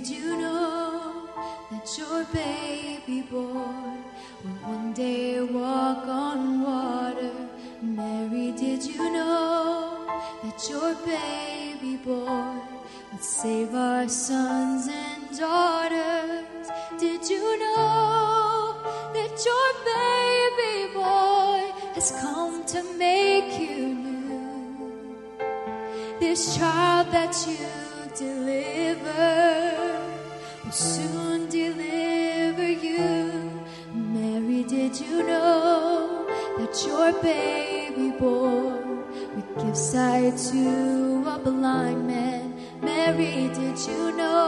Did you know that your baby boy will one day walk on water? Mary, did you know that your baby boy would save our sons and daughters? Did you know that your baby boy has come to make you new? This child that you did you know?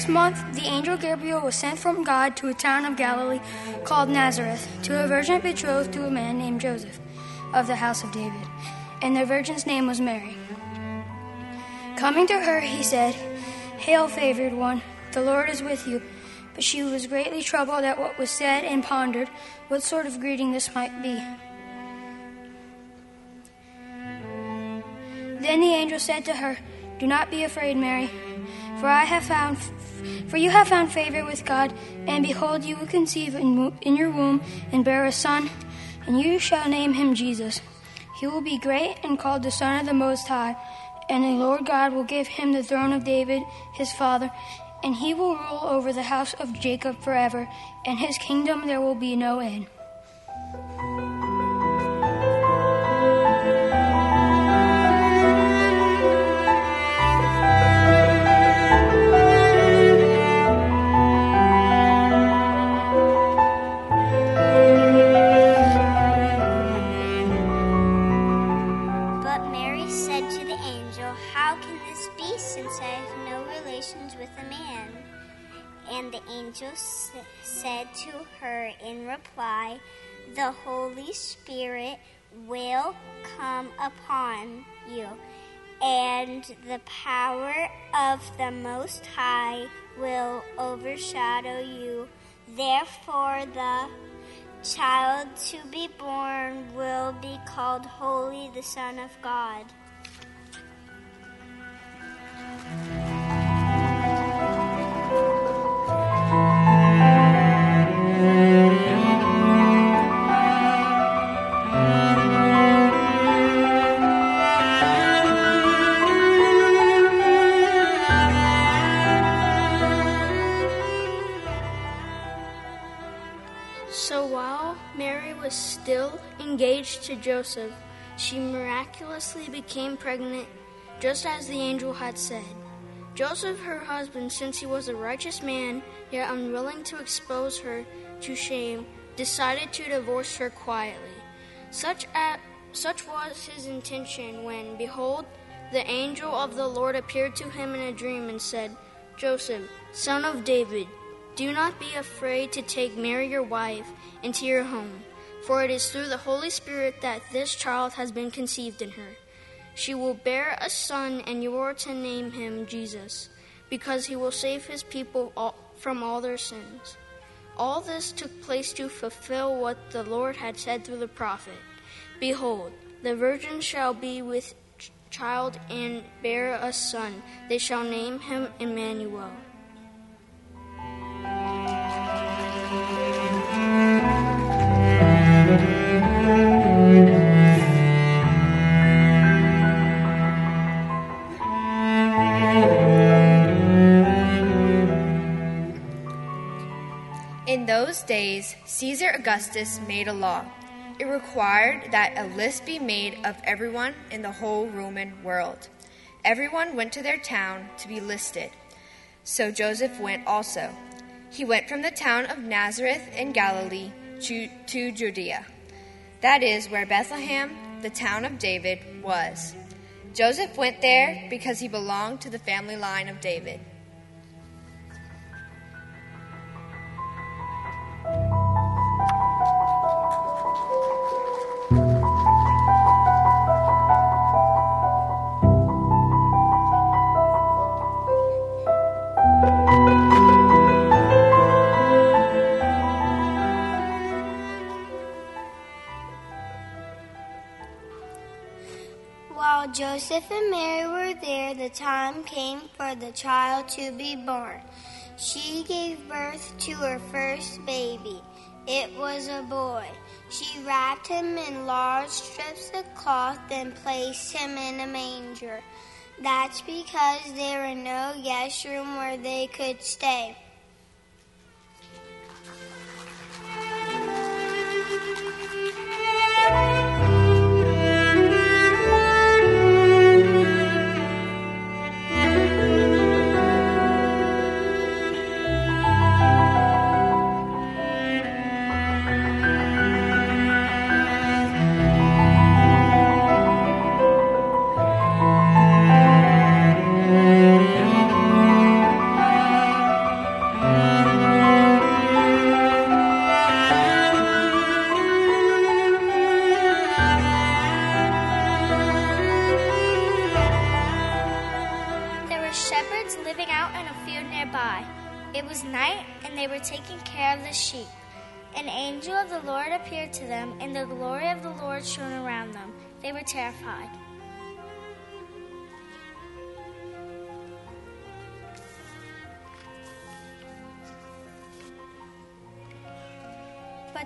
Sixth month, the angel Gabriel was sent from God to a town of Galilee called Nazareth to a virgin betrothed to a man named Joseph of the house of David. And the virgin's name was Mary. Coming to her, he said, Hail, favored one, the Lord is with you. But she was greatly troubled at what was said and pondered what sort of greeting this might be. Then the angel said to her, Do not be afraid, Mary, for I have found for you have found favor with God, and behold, you will conceive in, in your womb and bear a son, and you shall name him Jesus. He will be great and called the Son of the Most High, and the Lord God will give him the throne of David, his father, and he will rule over the house of Jacob forever, and his kingdom there will be no end. Said to her in reply, The Holy Spirit will come upon you, and the power of the Most High will overshadow you. Therefore, the child to be born will be called Holy, the Son of God. Joseph, she miraculously became pregnant, just as the angel had said. Joseph, her husband, since he was a righteous man, yet unwilling to expose her to shame, decided to divorce her quietly. Such, at, such was his intention when, behold, the angel of the Lord appeared to him in a dream and said, Joseph, son of David, do not be afraid to take Mary your wife into your home for it is through the Holy Spirit that this child has been conceived in her. She will bear a son, and you are to name him Jesus, because he will save his people all, from all their sins. All this took place to fulfill what the Lord had said through the prophet Behold, the virgin shall be with child and bear a son. They shall name him Emmanuel. Those days, Caesar Augustus made a law. It required that a list be made of everyone in the whole Roman world. Everyone went to their town to be listed. So Joseph went also. He went from the town of Nazareth in Galilee to, to Judea. That is where Bethlehem, the town of David, was. Joseph went there because he belonged to the family line of David. Joseph and Mary were there, the time came for the child to be born. She gave birth to her first baby. It was a boy. She wrapped him in large strips of cloth and placed him in a manger. That's because there were no guest room where they could stay.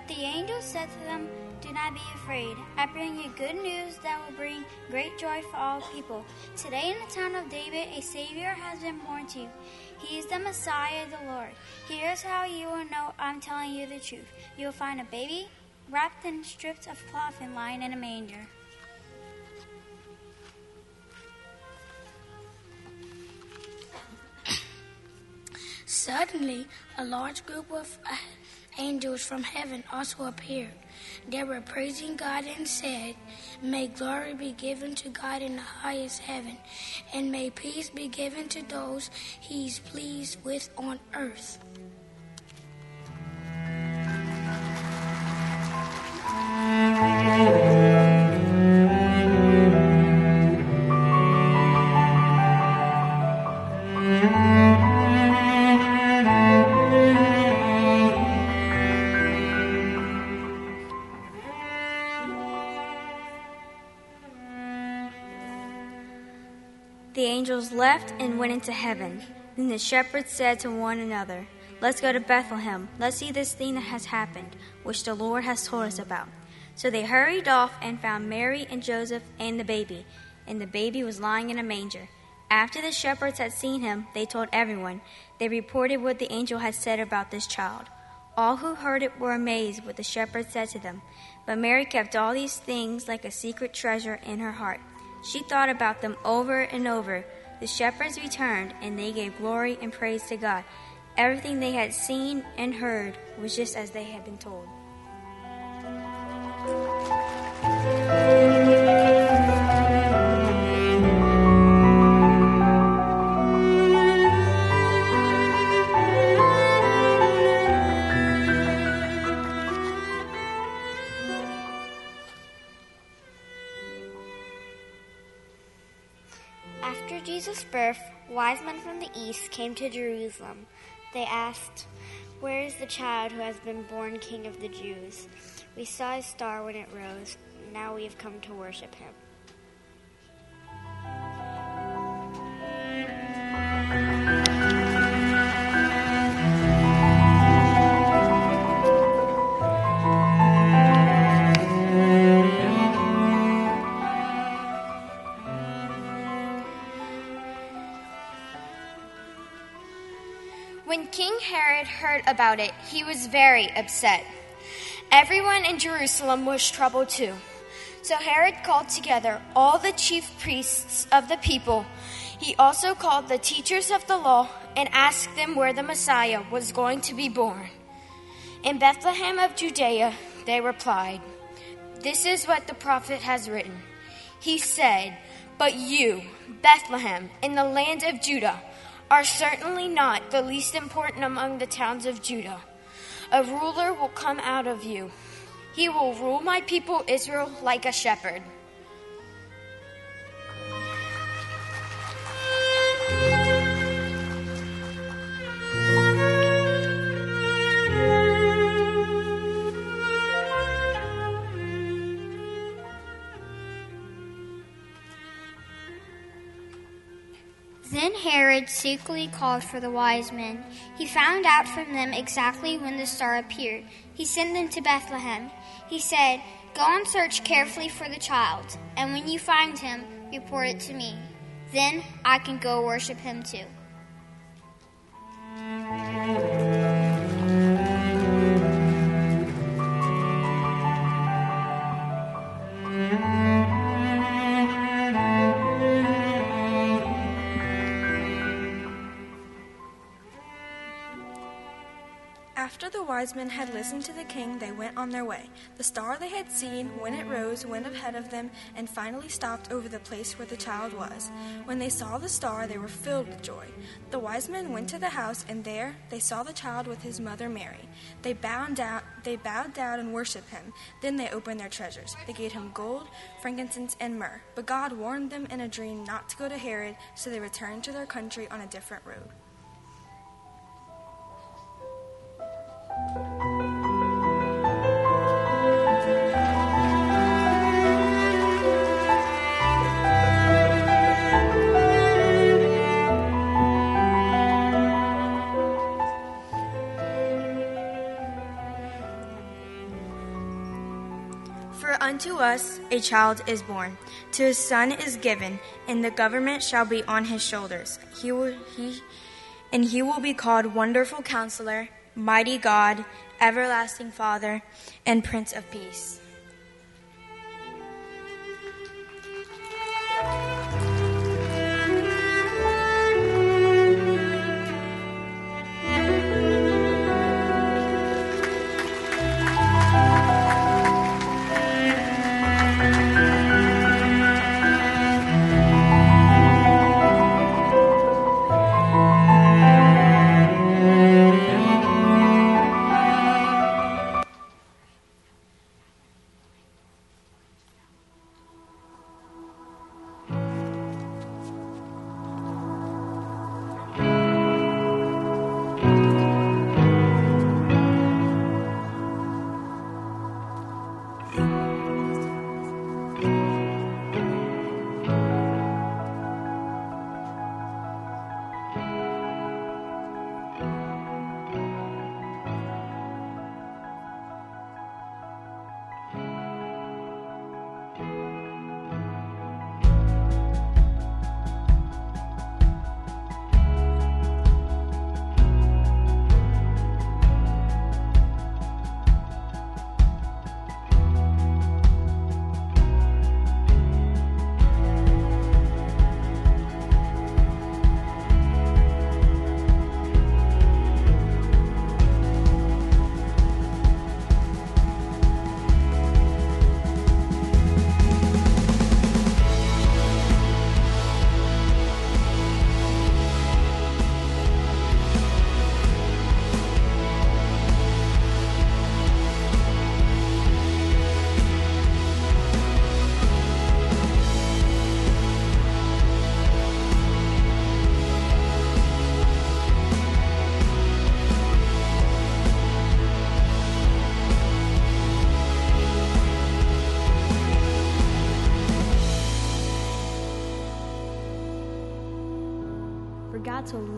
The angel said to them, Do not be afraid. I bring you good news that will bring great joy for all people. Today in the town of David, a Savior has been born to you. He is the Messiah, the Lord. Here's how you will know I'm telling you the truth. You will find a baby wrapped in strips of cloth and lying in a manger. Suddenly, a large group of angels from heaven also appeared. They were praising God and said, May glory be given to God in the highest heaven, and may peace be given to those he is pleased with on earth. Angels left and went into heaven. Then the shepherds said to one another, Let's go to Bethlehem. Let's see this thing that has happened, which the Lord has told us about. So they hurried off and found Mary and Joseph and the baby, and the baby was lying in a manger. After the shepherds had seen him, they told everyone. They reported what the angel had said about this child. All who heard it were amazed what the shepherds said to them. But Mary kept all these things like a secret treasure in her heart. She thought about them over and over. The shepherds returned, and they gave glory and praise to God. Everything they had seen and heard was just as they had been told. Birth, wise men from the east came to Jerusalem. They asked, Where is the child who has been born King of the Jews? We saw his star when it rose. Now we have come to worship him. When King Herod heard about it, he was very upset. Everyone in Jerusalem was troubled too. So Herod called together all the chief priests of the people. He also called the teachers of the law and asked them where the Messiah was going to be born. In Bethlehem of Judea, they replied, This is what the prophet has written. He said, But you, Bethlehem, in the land of Judah, are certainly not the least important among the towns of Judah. A ruler will come out of you. He will rule my people Israel like a shepherd. Herod secretly called for the wise men. He found out from them exactly when the star appeared. He sent them to Bethlehem. He said, Go and search carefully for the child, and when you find him, report it to me. Then I can go worship him too. Wise men had listened to the king, they went on their way. The star they had seen, when it rose, went ahead of them and finally stopped over the place where the child was. When they saw the star, they were filled with joy. The wise men went to the house, and there they saw the child with his mother Mary. They bowed down, they bowed down and worshipped him. Then they opened their treasures. They gave him gold, frankincense, and myrrh. But God warned them in a dream not to go to Herod, so they returned to their country on a different road. For unto us a child is born, to a son is given, and the government shall be on his shoulders. He will he and he will be called Wonderful Counselor, Mighty God, Everlasting Father, and Prince of Peace.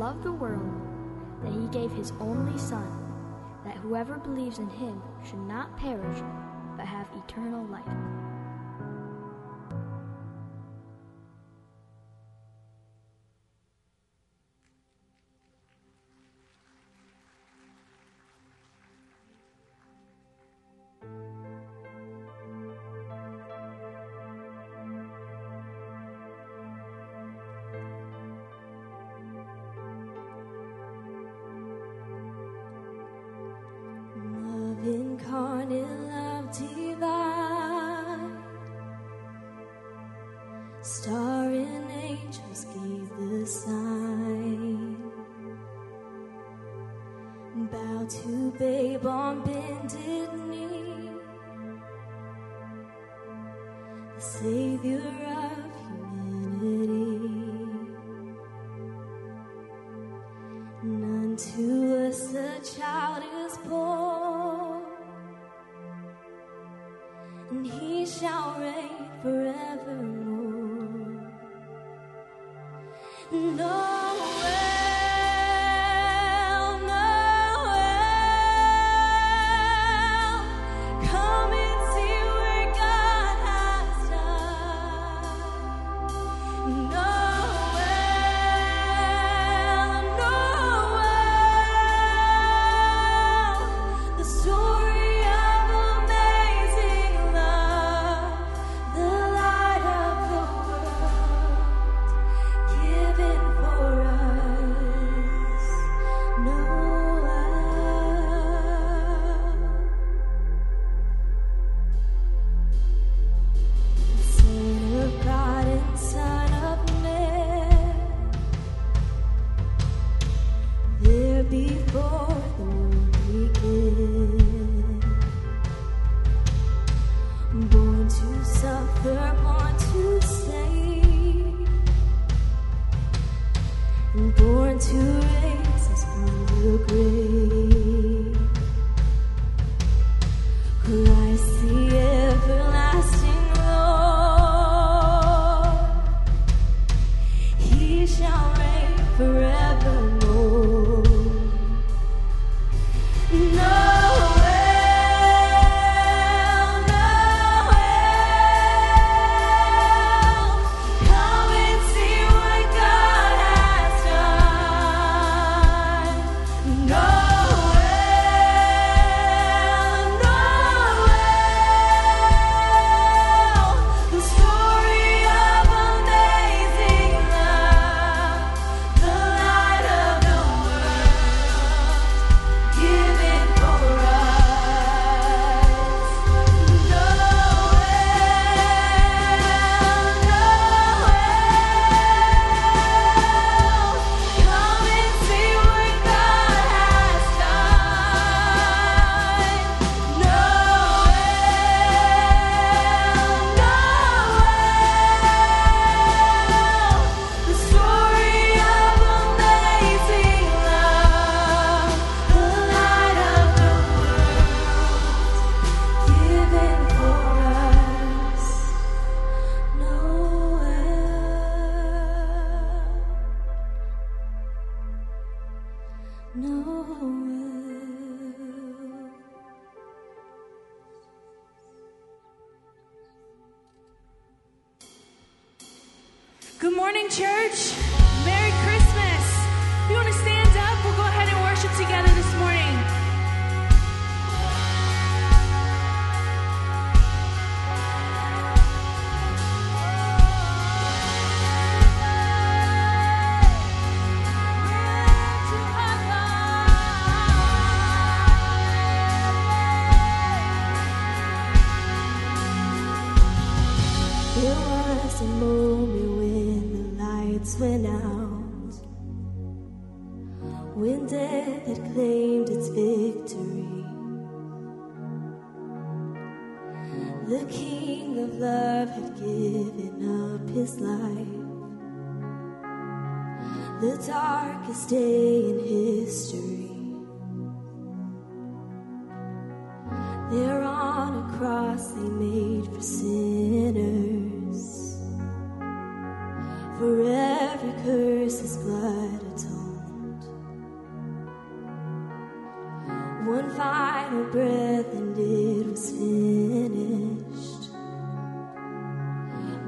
Loved the world that he gave his only Son, that whoever believes in him should not perish,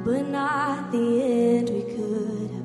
But not the end we could have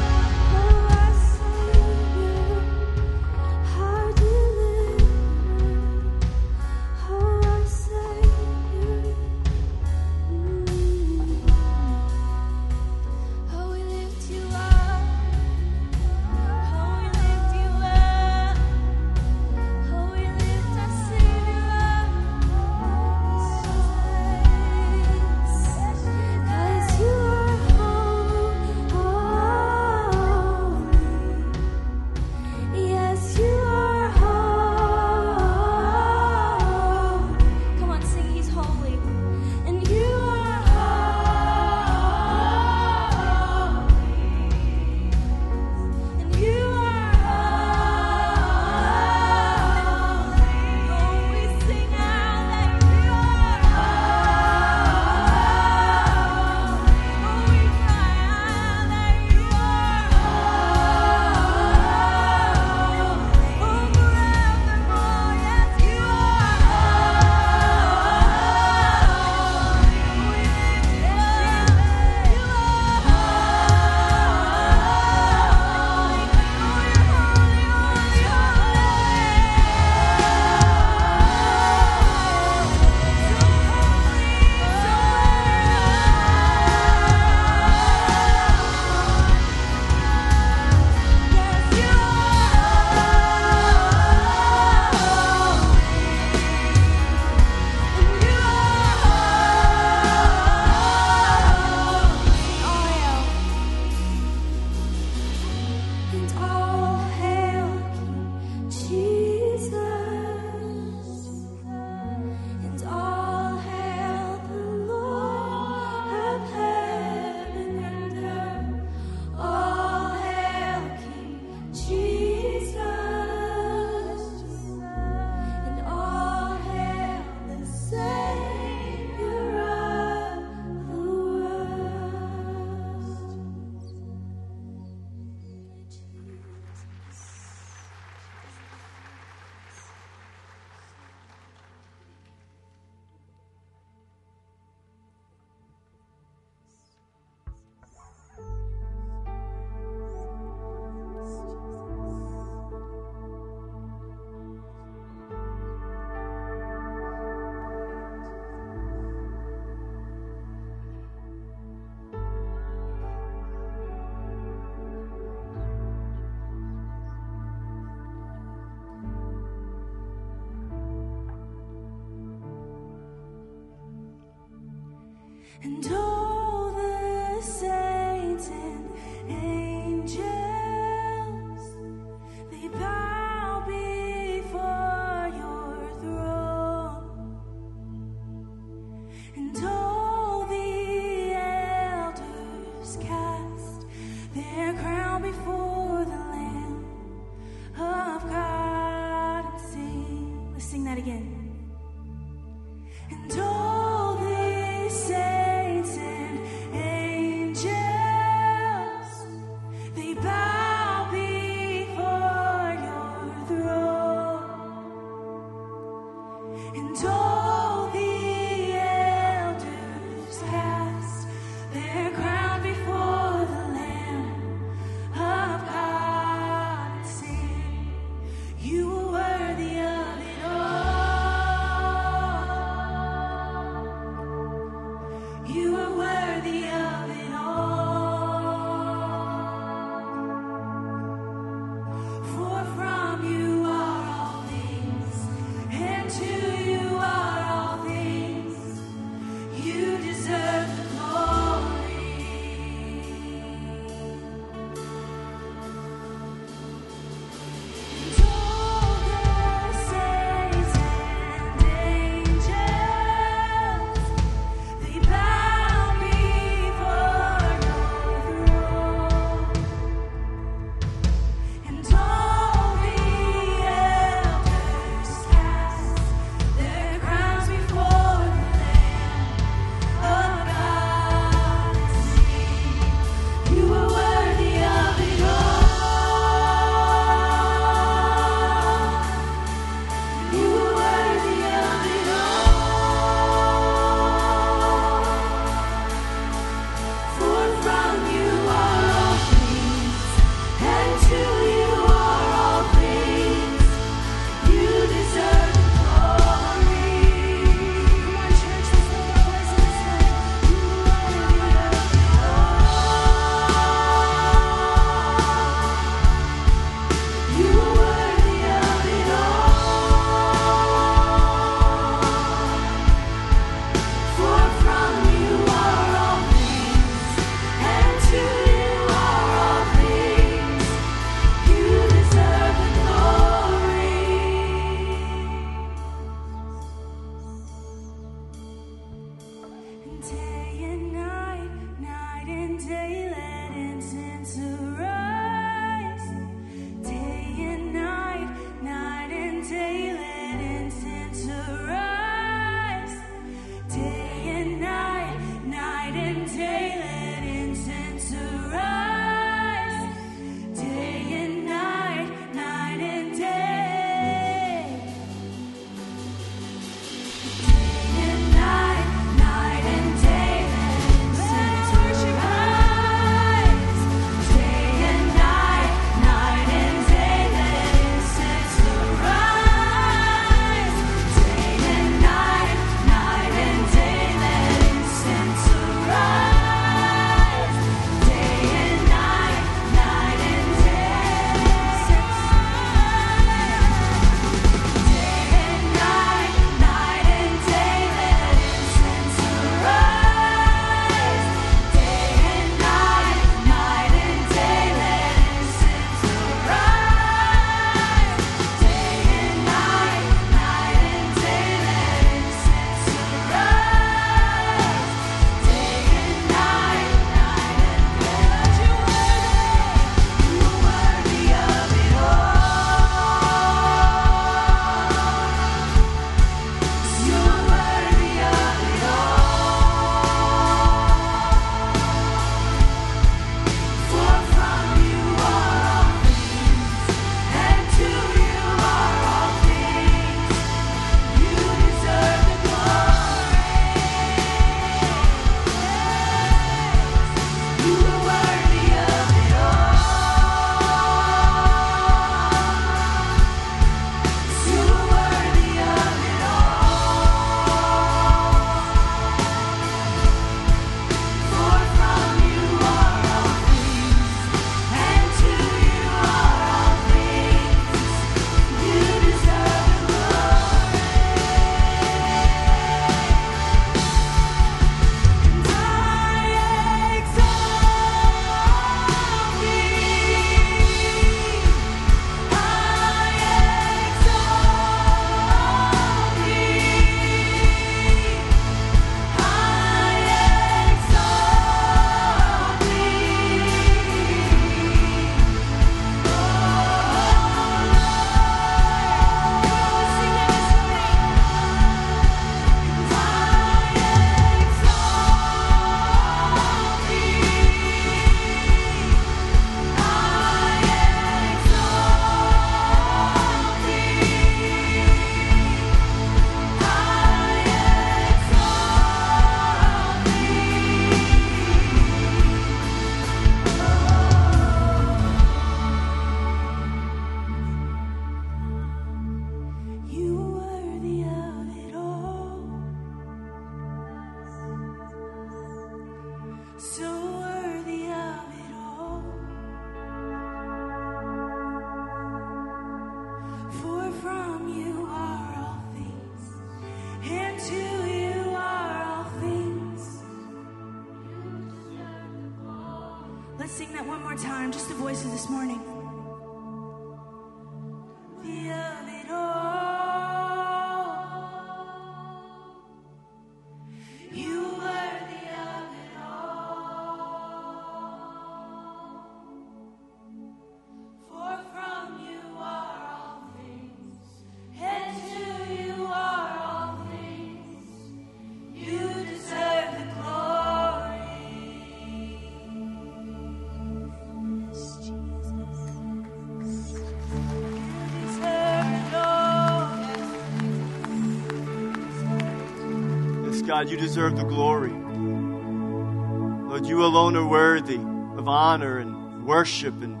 God, you deserve the glory. Lord, you alone are worthy of honor and worship and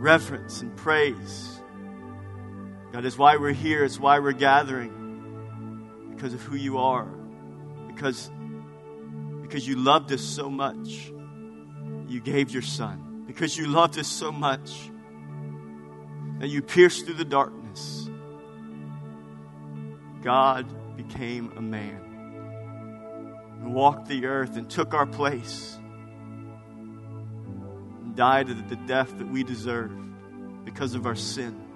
reverence and praise. God, it's why we're here. It's why we're gathering. Because of who you are. Because, because you loved us so much. You gave your son. Because you loved us so much. that you pierced through the darkness. God became a man and walked the earth and took our place and died at the death that we deserve because of our sin.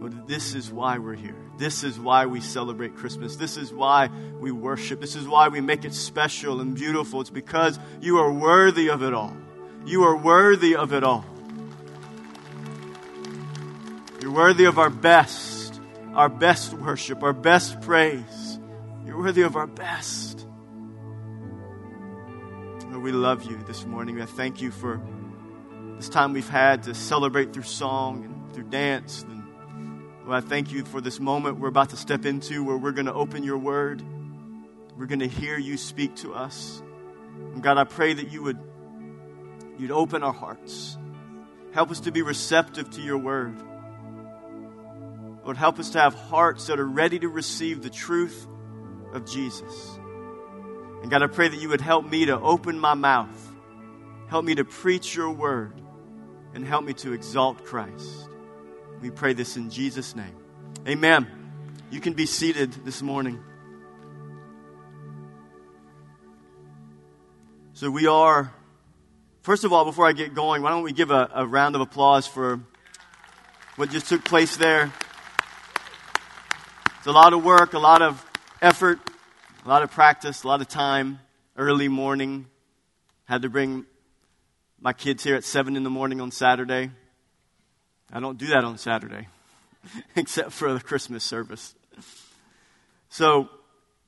But this is why we're here. This is why we celebrate Christmas. This is why we worship. This is why we make it special and beautiful. It's because you are worthy of it all. You are worthy of it all. You're worthy of our best, our best worship, our best praise. You're worthy of our best. Lord, we love you this morning. I thank you for this time we've had to celebrate through song and through dance. And Lord, I thank you for this moment we're about to step into where we're going to open your word. We're going to hear you speak to us. And God, I pray that you would you'd open our hearts. Help us to be receptive to your word. Lord, help us to have hearts that are ready to receive the truth of Jesus. And God, I pray that you would help me to open my mouth, help me to preach your word, and help me to exalt Christ. We pray this in Jesus' name. Amen. You can be seated this morning. So we are, first of all, before I get going, why don't we give a, a round of applause for what just took place there? It's a lot of work, a lot of effort, a lot of practice, a lot of time, early morning. Had to bring my kids here at 7 in the morning on Saturday. I don't do that on Saturday, except for the Christmas service. So,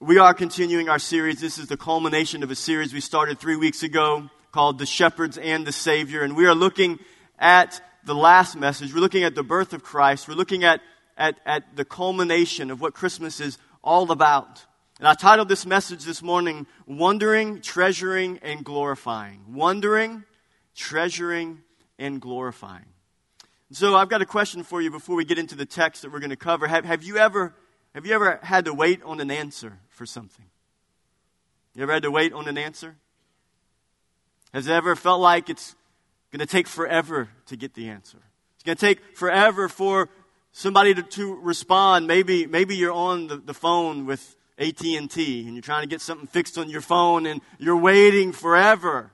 we are continuing our series. This is the culmination of a series we started three weeks ago called The Shepherds and the Savior. And we are looking at the last message. We're looking at the birth of Christ. We're looking at, at, at the culmination of what Christmas is all about. And I titled this message this morning, Wondering, Treasuring, and Glorifying. Wondering, Treasuring, and Glorifying. So I've got a question for you before we get into the text that we're going to cover. Have, have, you ever, have you ever had to wait on an answer for something? You ever had to wait on an answer? Has it ever felt like it's going to take forever to get the answer? It's going to take forever for somebody to, to respond. Maybe, maybe you're on the, the phone with AT&T and you're trying to get something fixed on your phone and you're waiting forever,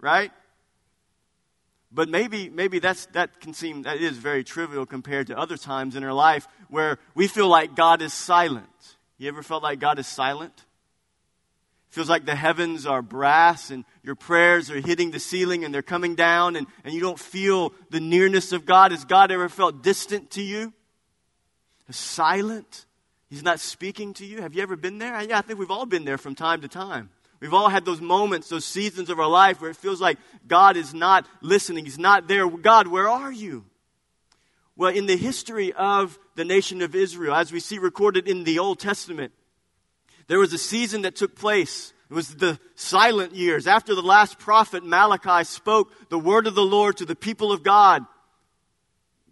right? But maybe, maybe that's, that can seem, that is very trivial compared to other times in our life where we feel like God is silent. You ever felt like God is silent? Feels like the heavens are brass and your prayers are hitting the ceiling and they're coming down and, and you don't feel the nearness of God. Has God ever felt distant to you? Silent? He's not speaking to you? Have you ever been there? Yeah, I think we've all been there from time to time. We've all had those moments, those seasons of our life where it feels like God is not listening. He's not there. God, where are you? Well, in the history of the nation of Israel, as we see recorded in the Old Testament, there was a season that took place. It was the silent years. After the last prophet Malachi spoke the word of the Lord to the people of God,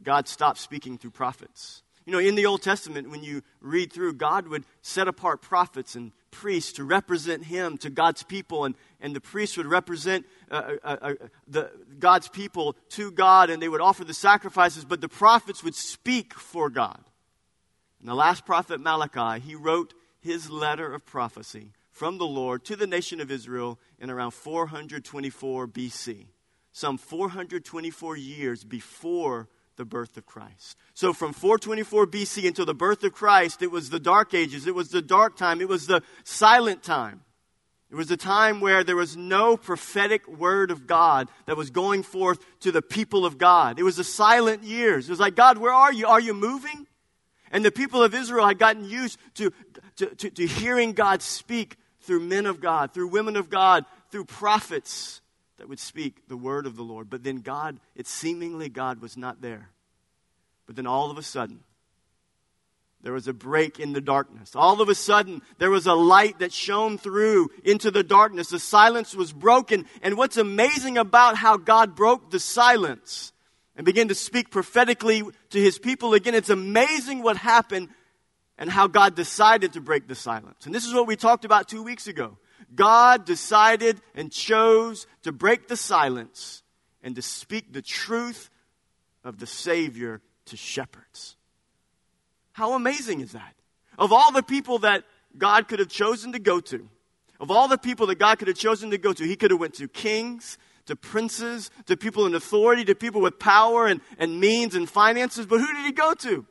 God stopped speaking through prophets. You know, in the Old Testament, when you read through, God would set apart prophets and priests to represent Him to God's people, and, and the priests would represent uh, uh, uh, the, God's people to God, and they would offer the sacrifices, but the prophets would speak for God. And the last prophet, Malachi, he wrote his letter of prophecy from the Lord to the nation of Israel in around 424 BC. some 424 years before the birth of Christ. So from 424 BC until the birth of Christ, it was the dark ages, it was the dark time, it was the silent time. It was a time where there was no prophetic word of God that was going forth to the people of God. It was the silent years. It was like, God, where are you? Are you moving? And the people of Israel had gotten used to, to, to, to hearing God speak through men of God, through women of God, through prophets that would speak the word of the Lord. But then God, it seemingly God was not there. But then all of a sudden, there was a break in the darkness. All of a sudden, there was a light that shone through into the darkness. The silence was broken. And what's amazing about how God broke the silence and began to speak prophetically to his people again, it's amazing what happened and how God decided to break the silence. And this is what we talked about two weeks ago. God decided and chose to break the silence and to speak the truth of the Savior to shepherds. How amazing is that? Of all the people that God could have chosen to go to, of all the people that God could have chosen to go to, he could have went to kings, to princes, to people in authority, to people with power and, and means and finances. But who did he go to?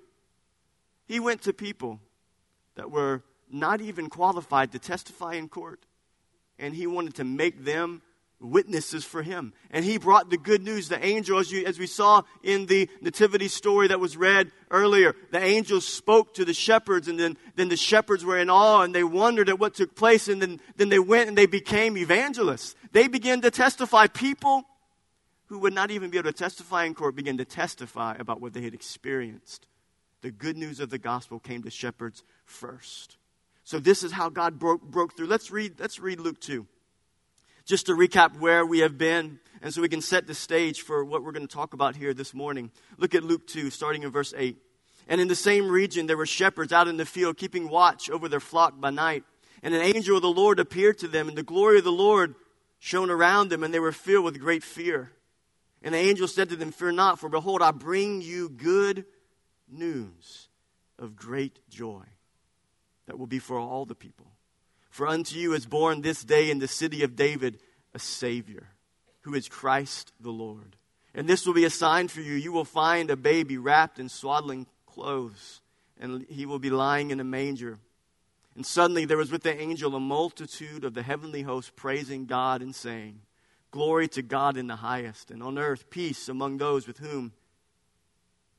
He went to people that were not even qualified to testify in court. And he wanted to make them witnesses for him. And he brought the good news. The angel, as, you, as we saw in the nativity story that was read earlier, the angel spoke to the shepherds, and then, then the shepherds were in awe and they wondered at what took place. And then, then they went and they became evangelists. They began to testify. People who would not even be able to testify in court began to testify about what they had experienced. The good news of the gospel came to shepherds first. So this is how God broke, broke through. Let's read, let's read Luke 2 just to recap where we have been, and so we can set the stage for what we're going to talk about here this morning. Look at Luke 2, starting in verse 8. And in the same region, there were shepherds out in the field, keeping watch over their flock by night. And an angel of the Lord appeared to them, and the glory of the Lord shone around them, and they were filled with great fear. And the angel said to them, Fear not, for behold, I bring you good news of great joy that will be for all the people. For unto you is born this day in the city of David a Savior, who is Christ the Lord. And this will be a sign for you. You will find a baby wrapped in swaddling clothes, and he will be lying in a manger. And suddenly there was with the angel a multitude of the heavenly host praising God and saying, Glory to God in the highest, and on earth peace among those with whom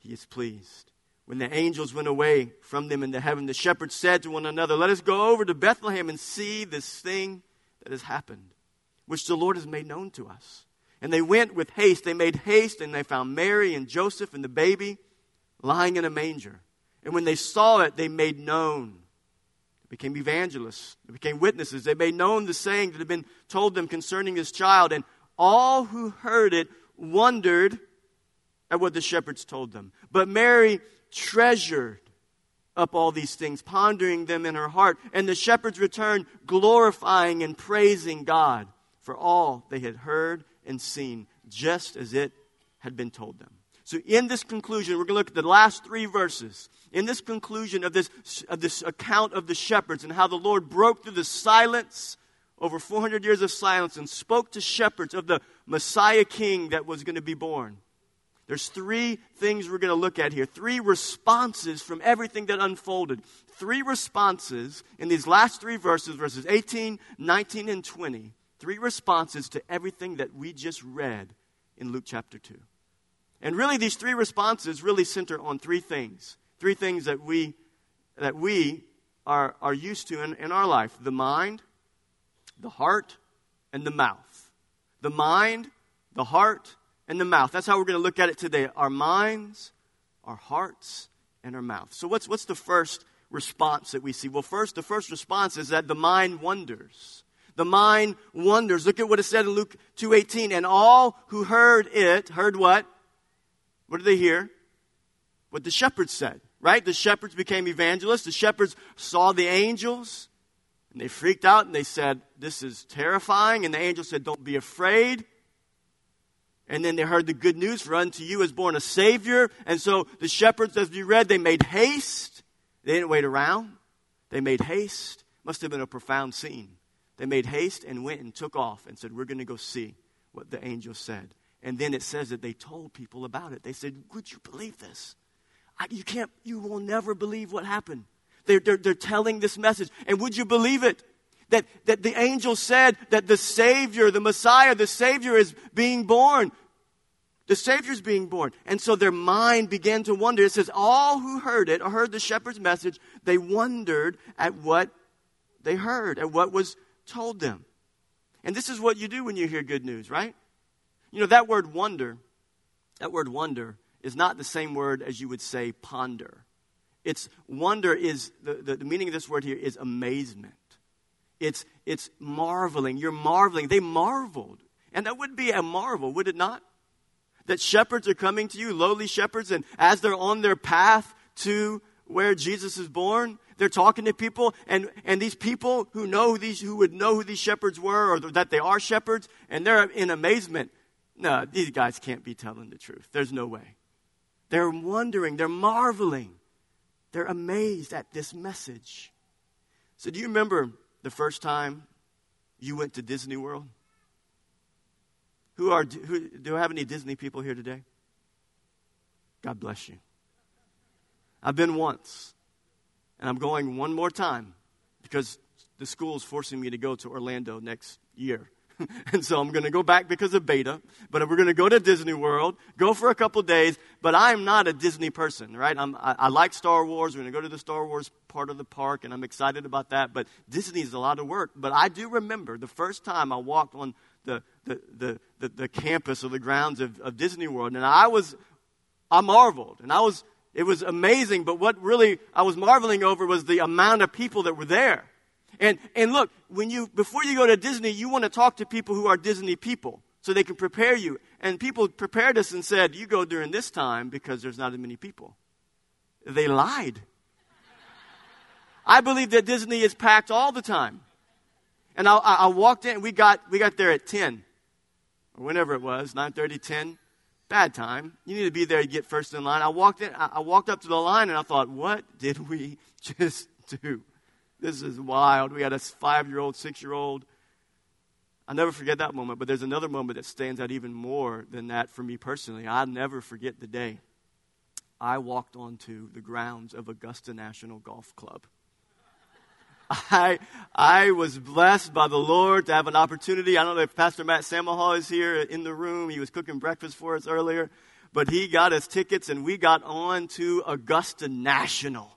he is pleased. When the angels went away from them into heaven, the shepherds said to one another, Let us go over to Bethlehem and see this thing that has happened, which the Lord has made known to us. And they went with haste. They made haste, and they found Mary and Joseph and the baby lying in a manger. And when they saw it, they made known. They became evangelists. They became witnesses. They made known the saying that had been told them concerning this child. And all who heard it wondered at what the shepherds told them. But Mary treasured up all these things, pondering them in her heart. And the shepherds returned, glorifying and praising God for all they had heard and seen, just as it had been told them. So, in this conclusion, we're going to look at the last three verses. In this conclusion of this, of this account of the shepherds and how the Lord broke through the silence, over 400 years of silence, and spoke to shepherds of the Messiah King that was going to be born. There's three things we're going to look at here. Three responses from everything that unfolded. Three responses in these last three verses, verses 18, 19, and 20. Three responses to everything that we just read in Luke chapter 2. And really, these three responses really center on three things. Three things that we, that we are, are used to in, in our life the mind, the heart, and the mouth. The mind, the heart, and the mouth. That's how we're going to look at it today our minds, our hearts, and our mouth. So, what's, what's the first response that we see? Well, first, the first response is that the mind wonders. The mind wonders. Look at what it said in Luke 2:18. And all who heard it heard what? What did they hear? What the shepherds said, right? The shepherds became evangelists. The shepherds saw the angels and they freaked out and they said, This is terrifying. And the angel said, Don't be afraid. And then they heard the good news, for unto you is born a Savior. And so the shepherds, as we read, they made haste. They didn't wait around. They made haste. Must have been a profound scene. They made haste and went and took off and said, We're going to go see what the angel said. And then it says that they told people about it. They said, Would you believe this? I, you can't, you will never believe what happened. They're, they're, they're telling this message. And would you believe it? That, that the angel said that the Savior, the Messiah, the Savior is being born. The Savior's being born. And so their mind began to wonder. It says, all who heard it or heard the shepherd's message, they wondered at what they heard, at what was told them. And this is what you do when you hear good news, right? You know, that word wonder, that word wonder is not the same word as you would say ponder. It's wonder is, the, the, the meaning of this word here is amazement. It's, it's marveling. You're marveling. They marveled. And that would be a marvel, would it not? That shepherds are coming to you, lowly shepherds, and as they're on their path to where Jesus is born, they're talking to people, and, and these people who know these who would know who these shepherds were or that they are shepherds, and they're in amazement. No, these guys can't be telling the truth. There's no way. They're wondering, they're marveling, they're amazed at this message. So, do you remember the first time you went to Disney World? Who are, who, do I have any Disney people here today? God bless you. I've been once, and I'm going one more time because the school is forcing me to go to Orlando next year. and so I'm going to go back because of beta, but we're going to go to Disney World, go for a couple days, but I'm not a Disney person, right? I, I like Star Wars. We're going to go to the Star Wars part of the park, and I'm excited about that, but Disney is a lot of work. But I do remember the first time I walked on the, the, the, the, the campus or the grounds of, of Disney World, and I was, I marveled, and I was, it was amazing, but what really I was marveling over was the amount of people that were there. And, and look, when you, before you go to Disney, you want to talk to people who are Disney people so they can prepare you. And people prepared us and said, you go during this time because there's not as many people. They lied. I believe that Disney is packed all the time. And I, I, walked in, we got, we got there at 10, or whenever it was, 9.30, 10. Bad time. You need to be there to get first in line. I walked in, I, I walked up to the line and I thought, what did we just do? This is wild. We had a five year old, six year old. I'll never forget that moment, but there's another moment that stands out even more than that for me personally. I'll never forget the day I walked onto the grounds of Augusta National Golf Club. I, I was blessed by the Lord to have an opportunity. I don't know if Pastor Matt Samahal is here in the room. He was cooking breakfast for us earlier, but he got us tickets and we got on to Augusta National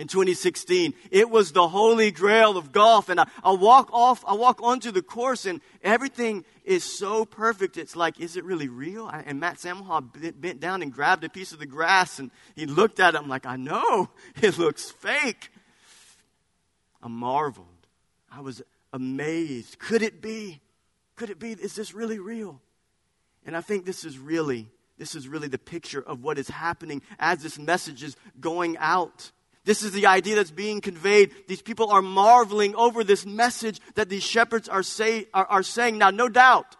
in 2016. It was the holy grail of golf. And I, I walk off, I walk onto the course and everything is so perfect. It's like, is it really real? I, and Matt Samahal bent down and grabbed a piece of the grass and he looked at it. I'm like, I know it looks fake. I marveled. I was amazed. Could it be? Could it be? Is this really real? And I think this is really, this is really the picture of what is happening as this message is going out. This is the idea that's being conveyed. These people are marveling over this message that these shepherds are, say, are, are saying. Now, no doubt,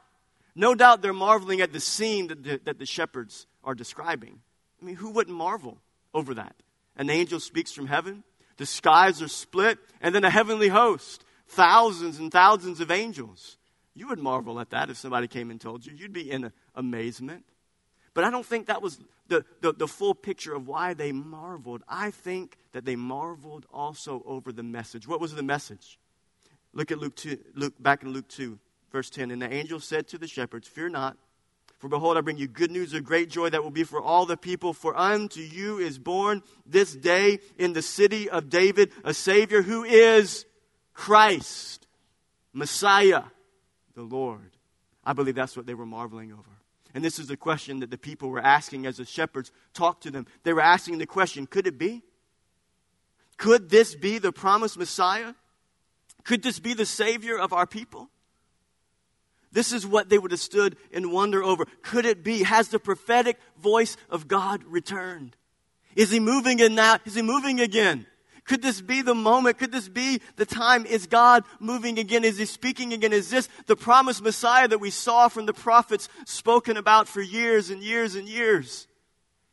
no doubt they're marveling at the scene that the, that the shepherds are describing. I mean, who wouldn't marvel over that? An angel speaks from heaven, the skies are split, and then a heavenly host, thousands and thousands of angels. You would marvel at that if somebody came and told you. You'd be in amazement. But I don't think that was the, the, the, full picture of why they marveled. I think that they marveled also over the message. What was the message? Look at Luke 2, Luke, back in Luke 2, verse 10. And the angel said to the shepherds, Fear not, for behold, I bring you good news of great joy that will be for all the people. For unto you is born this day in the city of David a Savior who is Christ, Messiah, the Lord. I believe that's what they were marveling over. And this is the question that the people were asking as the shepherds talked to them. They were asking the question could it be? Could this be the promised Messiah? Could this be the Savior of our people? This is what they would have stood in wonder over. Could it be? Has the prophetic voice of God returned? Is he moving in now? Is he moving again? Could this be the moment? Could this be the time? Is God moving again? Is He speaking again? Is this the promised Messiah that we saw from the prophets spoken about for years and years and years?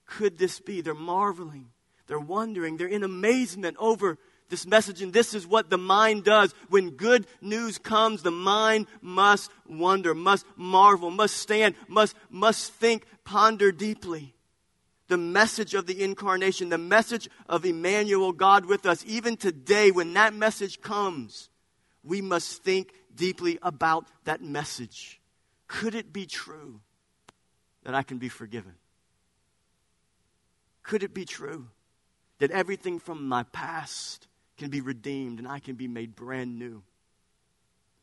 Could this be? They're marveling. They're wondering. They're in amazement over this message, and this is what the mind does. When good news comes, the mind must wonder, must marvel, must stand, must, must think, ponder deeply. The message of the incarnation, the message of Emmanuel, God with us, even today, when that message comes, we must think deeply about that message. Could it be true that I can be forgiven? Could it be true that everything from my past can be redeemed and I can be made brand new?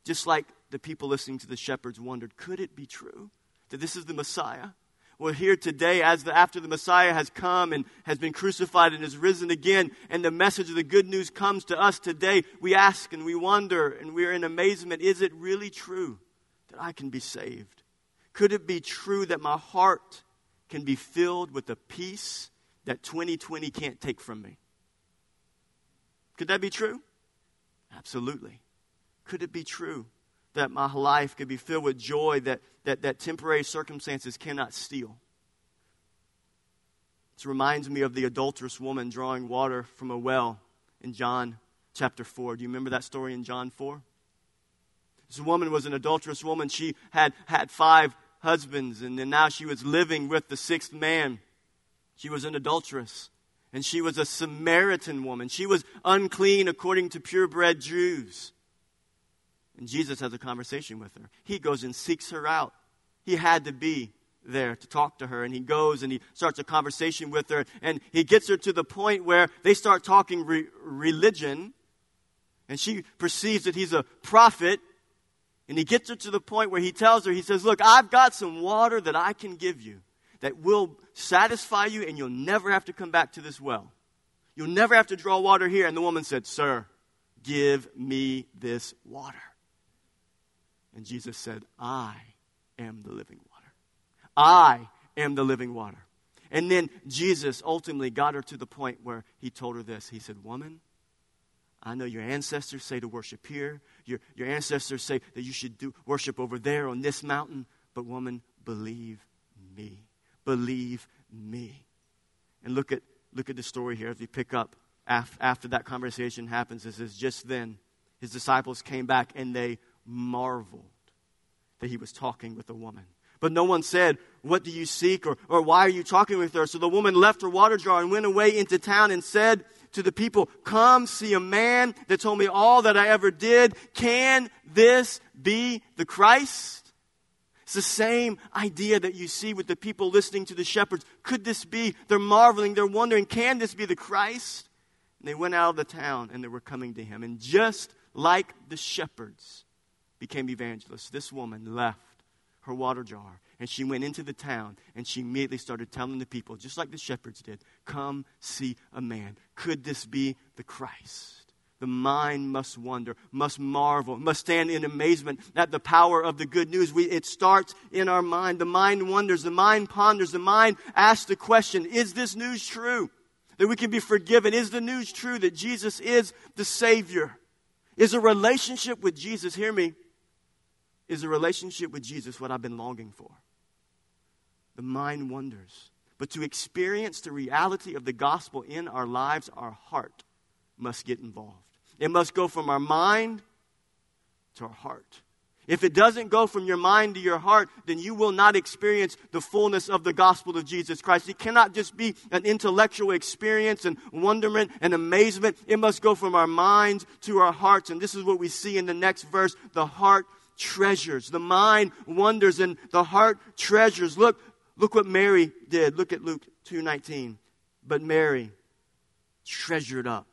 Just like the people listening to the shepherds wondered, could it be true that this is the Messiah? Well, here today, as the, after the Messiah has come and has been crucified and is risen again, and the message of the good news comes to us today, we ask and we wonder and we're in amazement is it really true that I can be saved? Could it be true that my heart can be filled with a peace that 2020 can't take from me? Could that be true? Absolutely. Could it be true that my life could be filled with joy that, that, that temporary circumstances cannot steal? This reminds me of the adulterous woman drawing water from a well in John chapter 4. Do you remember that story in John 4? This woman was an adulterous woman. She had had five husbands, and then now she was living with the sixth man. She was an adulteress, and she was a Samaritan woman. She was unclean according to purebred Jews. And Jesus has a conversation with her. He goes and seeks her out. He had to be there to talk to her. And he goes and he starts a conversation with her. And he gets her to the point where they start talking re- religion. And she perceives that he's a prophet. And he gets her to the point where he tells her, he says, Look, I've got some water that I can give you that will satisfy you, and you'll never have to come back to this well. You'll never have to draw water here. And the woman said, Sir, give me this water. And Jesus said, I am the living water. I am the living water. And then Jesus ultimately got her to the point where he told her this. He said, Woman, I know your ancestors say to worship here. Your, your ancestors say that you should do worship over there on this mountain. But, woman, believe me. Believe me. And look at, look at the story here If you pick up after, after that conversation happens. It says, Just then, his disciples came back and they marveled that he was talking with a woman. But no one said, What do you seek? or, or why are you talking with her? So the woman left her water jar and went away into town and said to the people, Come see a man that told me all that I ever did. Can this be the Christ? It's the same idea that you see with the people listening to the shepherds. Could this be? They're marveling, they're wondering, can this be the Christ? And they went out of the town and they were coming to him. And just like the shepherds, became evangelists. This woman left her water jar and she went into the town and she immediately started telling the people, just like the shepherds did, come see a man. Could this be the Christ? The mind must wonder, must marvel, must stand in amazement at the power of the good news. We, it starts in our mind. The mind wonders, the mind ponders, the mind asks the question Is this news true? That we can be forgiven? Is the news true that Jesus is the Savior? Is a relationship with Jesus, hear me, is a relationship with Jesus what I've been longing for? The mind wonders. But to experience the reality of the gospel in our lives, our heart must get involved. It must go from our mind to our heart. If it doesn't go from your mind to your heart, then you will not experience the fullness of the gospel of Jesus Christ. It cannot just be an intellectual experience and wonderment and amazement. It must go from our minds to our hearts. And this is what we see in the next verse. The heart treasures. The mind wonders and the heart treasures. Look, look what Mary did. Look at Luke 2:19. But Mary treasured up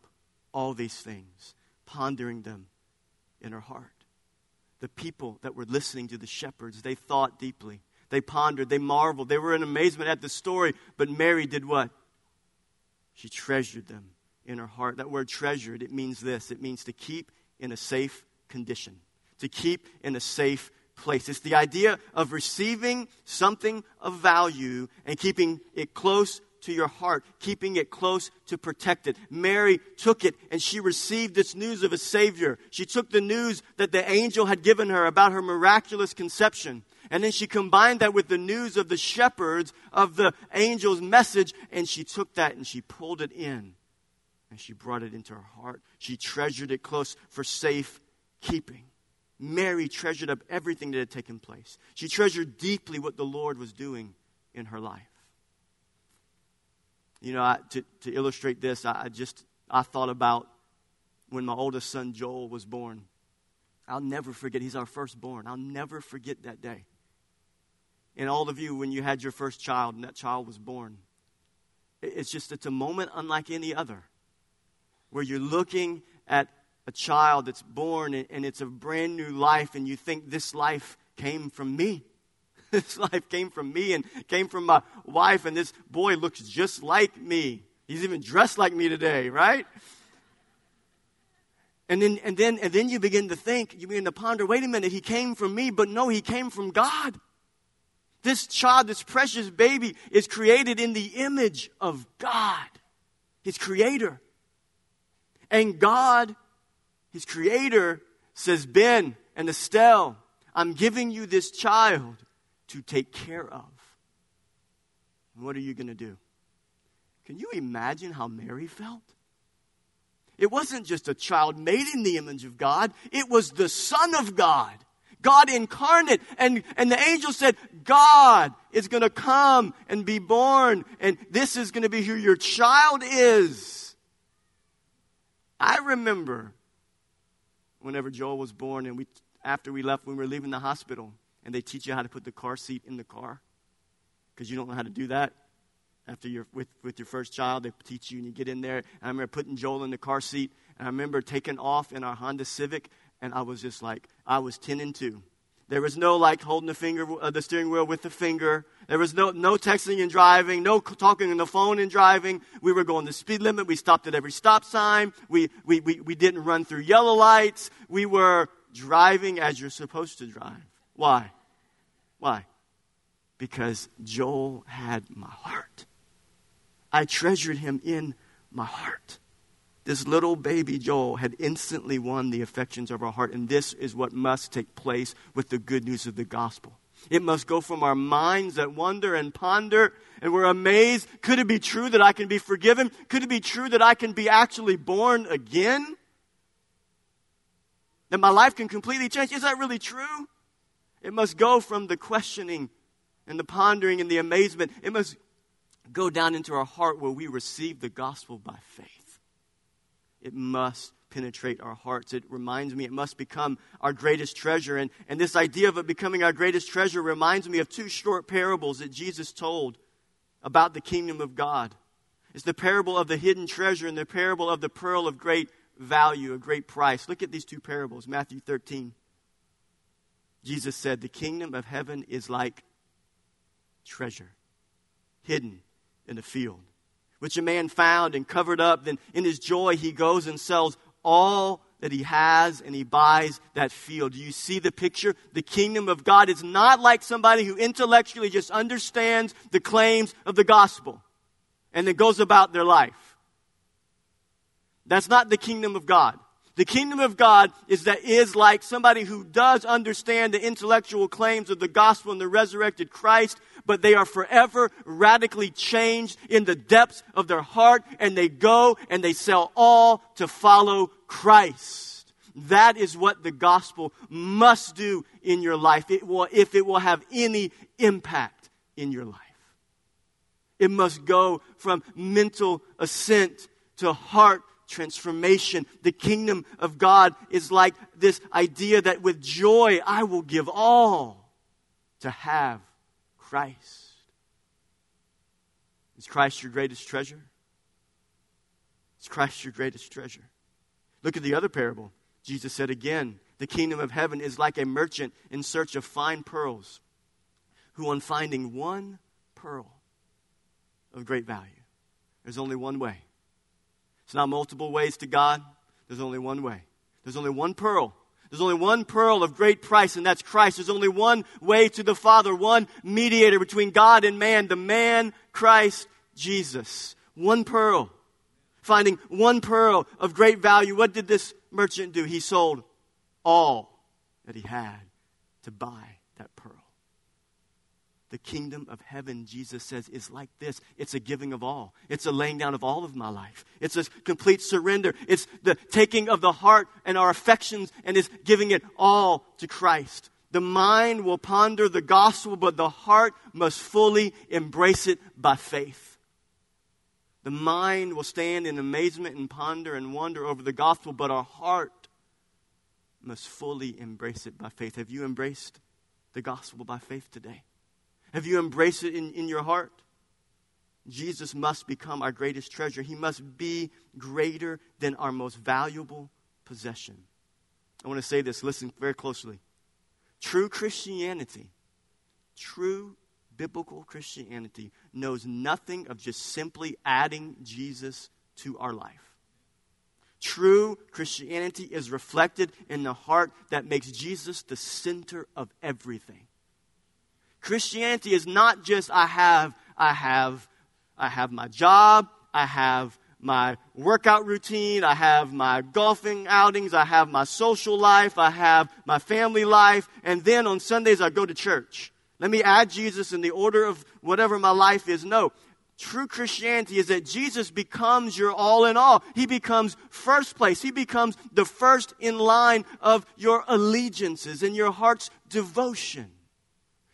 all these things, pondering them in her heart. The people that were listening to the shepherds, they thought deeply. They pondered, they marveled, they were in amazement at the story. But Mary did what? She treasured them in her heart. That word treasured, it means this it means to keep in a safe condition to keep in a safe place. It's the idea of receiving something of value and keeping it close to your heart, keeping it close to protect it. Mary took it and she received this news of a Savior. She took the news that the angel had given her about her miraculous conception. And then she combined that with the news of the shepherds of the angel's message, and she took that and she pulled it in and she brought it into her heart. She treasured it close for safe keeping. Mary treasured up everything that had taken place. She treasured deeply what the Lord was doing in her life. You know, I, to, to illustrate this, I, I just I thought about when my oldest son Joel was born. I'll never forget. He's our firstborn. I'll never forget that day. And all of you, when you had your first child and that child was born, it's just it's a moment unlike any other, where you're looking at a child that's born and, it's a brand new life, and you think this life came from me. this life came from me and came from my wife, and this boy looks just like me. He's even dressed like me today, right? And then, and then, and then you begin to think, you begin to ponder, wait a minute, he came from me, but no, he came from God. This child, this precious baby, is created in the image of God, his creator. And God, his creator, says, Ben and Estelle, I'm giving you this child to take care of. What are you going to do? Can you imagine how Mary felt? It wasn't just a child made in the image of God, it was the Son of God. God incarnate. And, and the angel said, God is going to come and be born, and this is going to be who your child is. I remember whenever Joel was born, and we, after we left, when we were leaving the hospital, and they teach you how to put the car seat in the car because you don't know how to do that after you're with, with your first child. They teach you, and you get in there. And I remember putting Joel in the car seat, and I remember taking off in our Honda Civic, and I was just like, I was 10 and 2. There was no like holding the finger, uh, the steering wheel with the finger. There was no, no texting and driving, no talking on the phone and driving. We were going the speed limit. We stopped at every stop sign. We, we, we, we didn't run through yellow lights. We were driving as you're supposed to drive. Why? Why? Because Joel had my heart. I treasured him in my heart. This little baby Joel had instantly won the affections of our heart, and this is what must take place with the good news of the gospel. It must go from our minds that wonder and ponder, and we're amazed. Could it be true that I can be forgiven? Could it be true that I can be actually born again? That my life can completely change? Is that really true? It must go from the questioning and the pondering and the amazement. It must go down into our heart where we receive the gospel by faith. It must penetrate our hearts. It reminds me, it must become our greatest treasure. And, and this idea of it becoming our greatest treasure reminds me of two short parables that Jesus told about the kingdom of God. It's the parable of the hidden treasure and the parable of the pearl of great value, a great price. Look at these two parables Matthew 13. Jesus said, The kingdom of heaven is like treasure hidden in a field, which a man found and covered up. Then in his joy, he goes and sells all that he has and he buys that field. Do you see the picture? The kingdom of God is not like somebody who intellectually just understands the claims of the gospel and then goes about their life. That's not the kingdom of God. The kingdom of God is that is like somebody who does understand the intellectual claims of the gospel and the resurrected Christ, but they are forever radically changed in the depths of their heart and they go and they sell all to follow Christ. That is what the gospel must do in your life it will, if it will have any impact in your life. It must go from mental assent to heart transformation. The kingdom of God is like this idea that with joy I will give all to have Christ. Is Christ your greatest treasure? Is Christ your greatest treasure? Look at the other parable. Jesus said again, the kingdom of heaven is like a merchant in search of fine pearls, who on finding one pearl of great value, there's only one way it's not multiple ways to God. There's only one way. There's only one pearl. There's only one pearl of great price, and that's Christ. There's only one way to the Father, one mediator between God and man, the man, Christ Jesus. One pearl. Finding one pearl of great value. What did this merchant do? He sold all that he had to buy. The kingdom of heaven, Jesus says, is like this it's a giving of all, it's a laying down of all of my life, it's a complete surrender, it's the taking of the heart and our affections and is giving it all to Christ. The mind will ponder the gospel, but the heart must fully embrace it by faith. The mind will stand in amazement and ponder and wonder over the gospel, but our heart must fully embrace it by faith. Have you embraced the gospel by faith today? Have you embraced it in, in your heart? Jesus must become our greatest treasure. He must be greater than our most valuable possession. I want to say this, listen very closely. True Christianity, true biblical Christianity, knows nothing of just simply adding Jesus to our life. True Christianity is reflected in the heart that makes Jesus the center of everything. Christianity is not just I have, I have, I have my job, I have my workout routine, I have my golfing outings, I have my social life, I have my family life, and then on Sundays I go to church. Let me add Jesus in the order of whatever my life is. No. True Christianity is that Jesus becomes your all in all. He becomes first place. He becomes the first in line of your allegiances and your heart's devotion.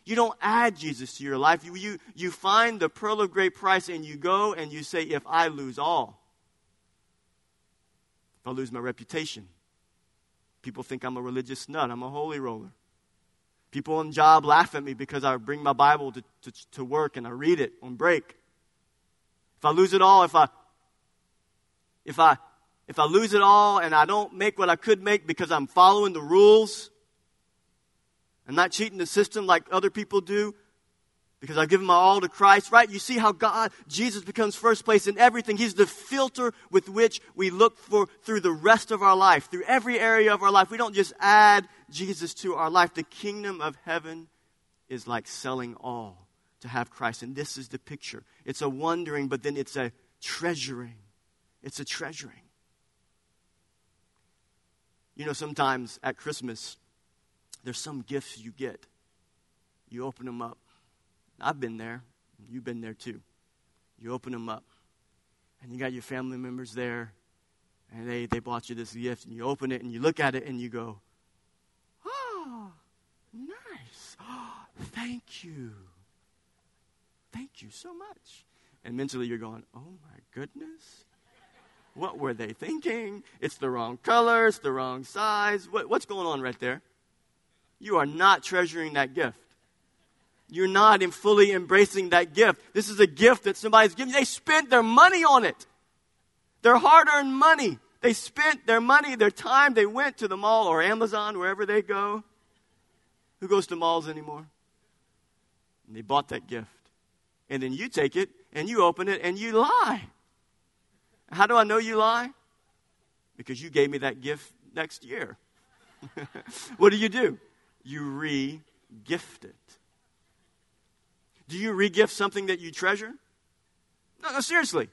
You don't add Jesus to your life. You, you, you find the pearl of great price and you go and you say, if I lose all, if I lose my reputation, people think I'm a religious nut, I'm a holy roller. People on job laugh at me because I bring my Bible to, to, to work and I read it on break. If I lose it all, if I if I if I lose it all and I don't make what I could make because I'm following the rules, and not cheating the system like other people do because I've given my all to Christ, right? You see how God, Jesus becomes first place in everything. He's the filter with which we look for through the rest of our life, through every area of our life. We don't just add Jesus to our life. The kingdom of heaven is like selling all to have Christ. And this is the picture. It's a wondering, but then it's a treasuring. It's a treasuring. You know, sometimes at Christmas, there's some gifts you get. You open them up. I've been there. You've been there too. You open them up. And you got your family members there. And they, they bought you this gift. And you open it and you look at it and you go, Oh, nice. Oh, thank you. Thank you so much. And mentally you're going, Oh my goodness. What were they thinking? It's the wrong color. It's the wrong size. What, what's going on right there? You are not treasuring that gift. You're not in fully embracing that gift. This is a gift that somebody's giving. They spent their money on it. Their hard earned money. They spent their money, their time. They went to the mall or Amazon, wherever they go. Who goes to malls anymore? And they bought that gift. And then you take it and you open it and you lie. How do I know you lie? Because you gave me that gift next year. what do you do? You re gift it. Do you re gift something that you treasure? No, no, seriously.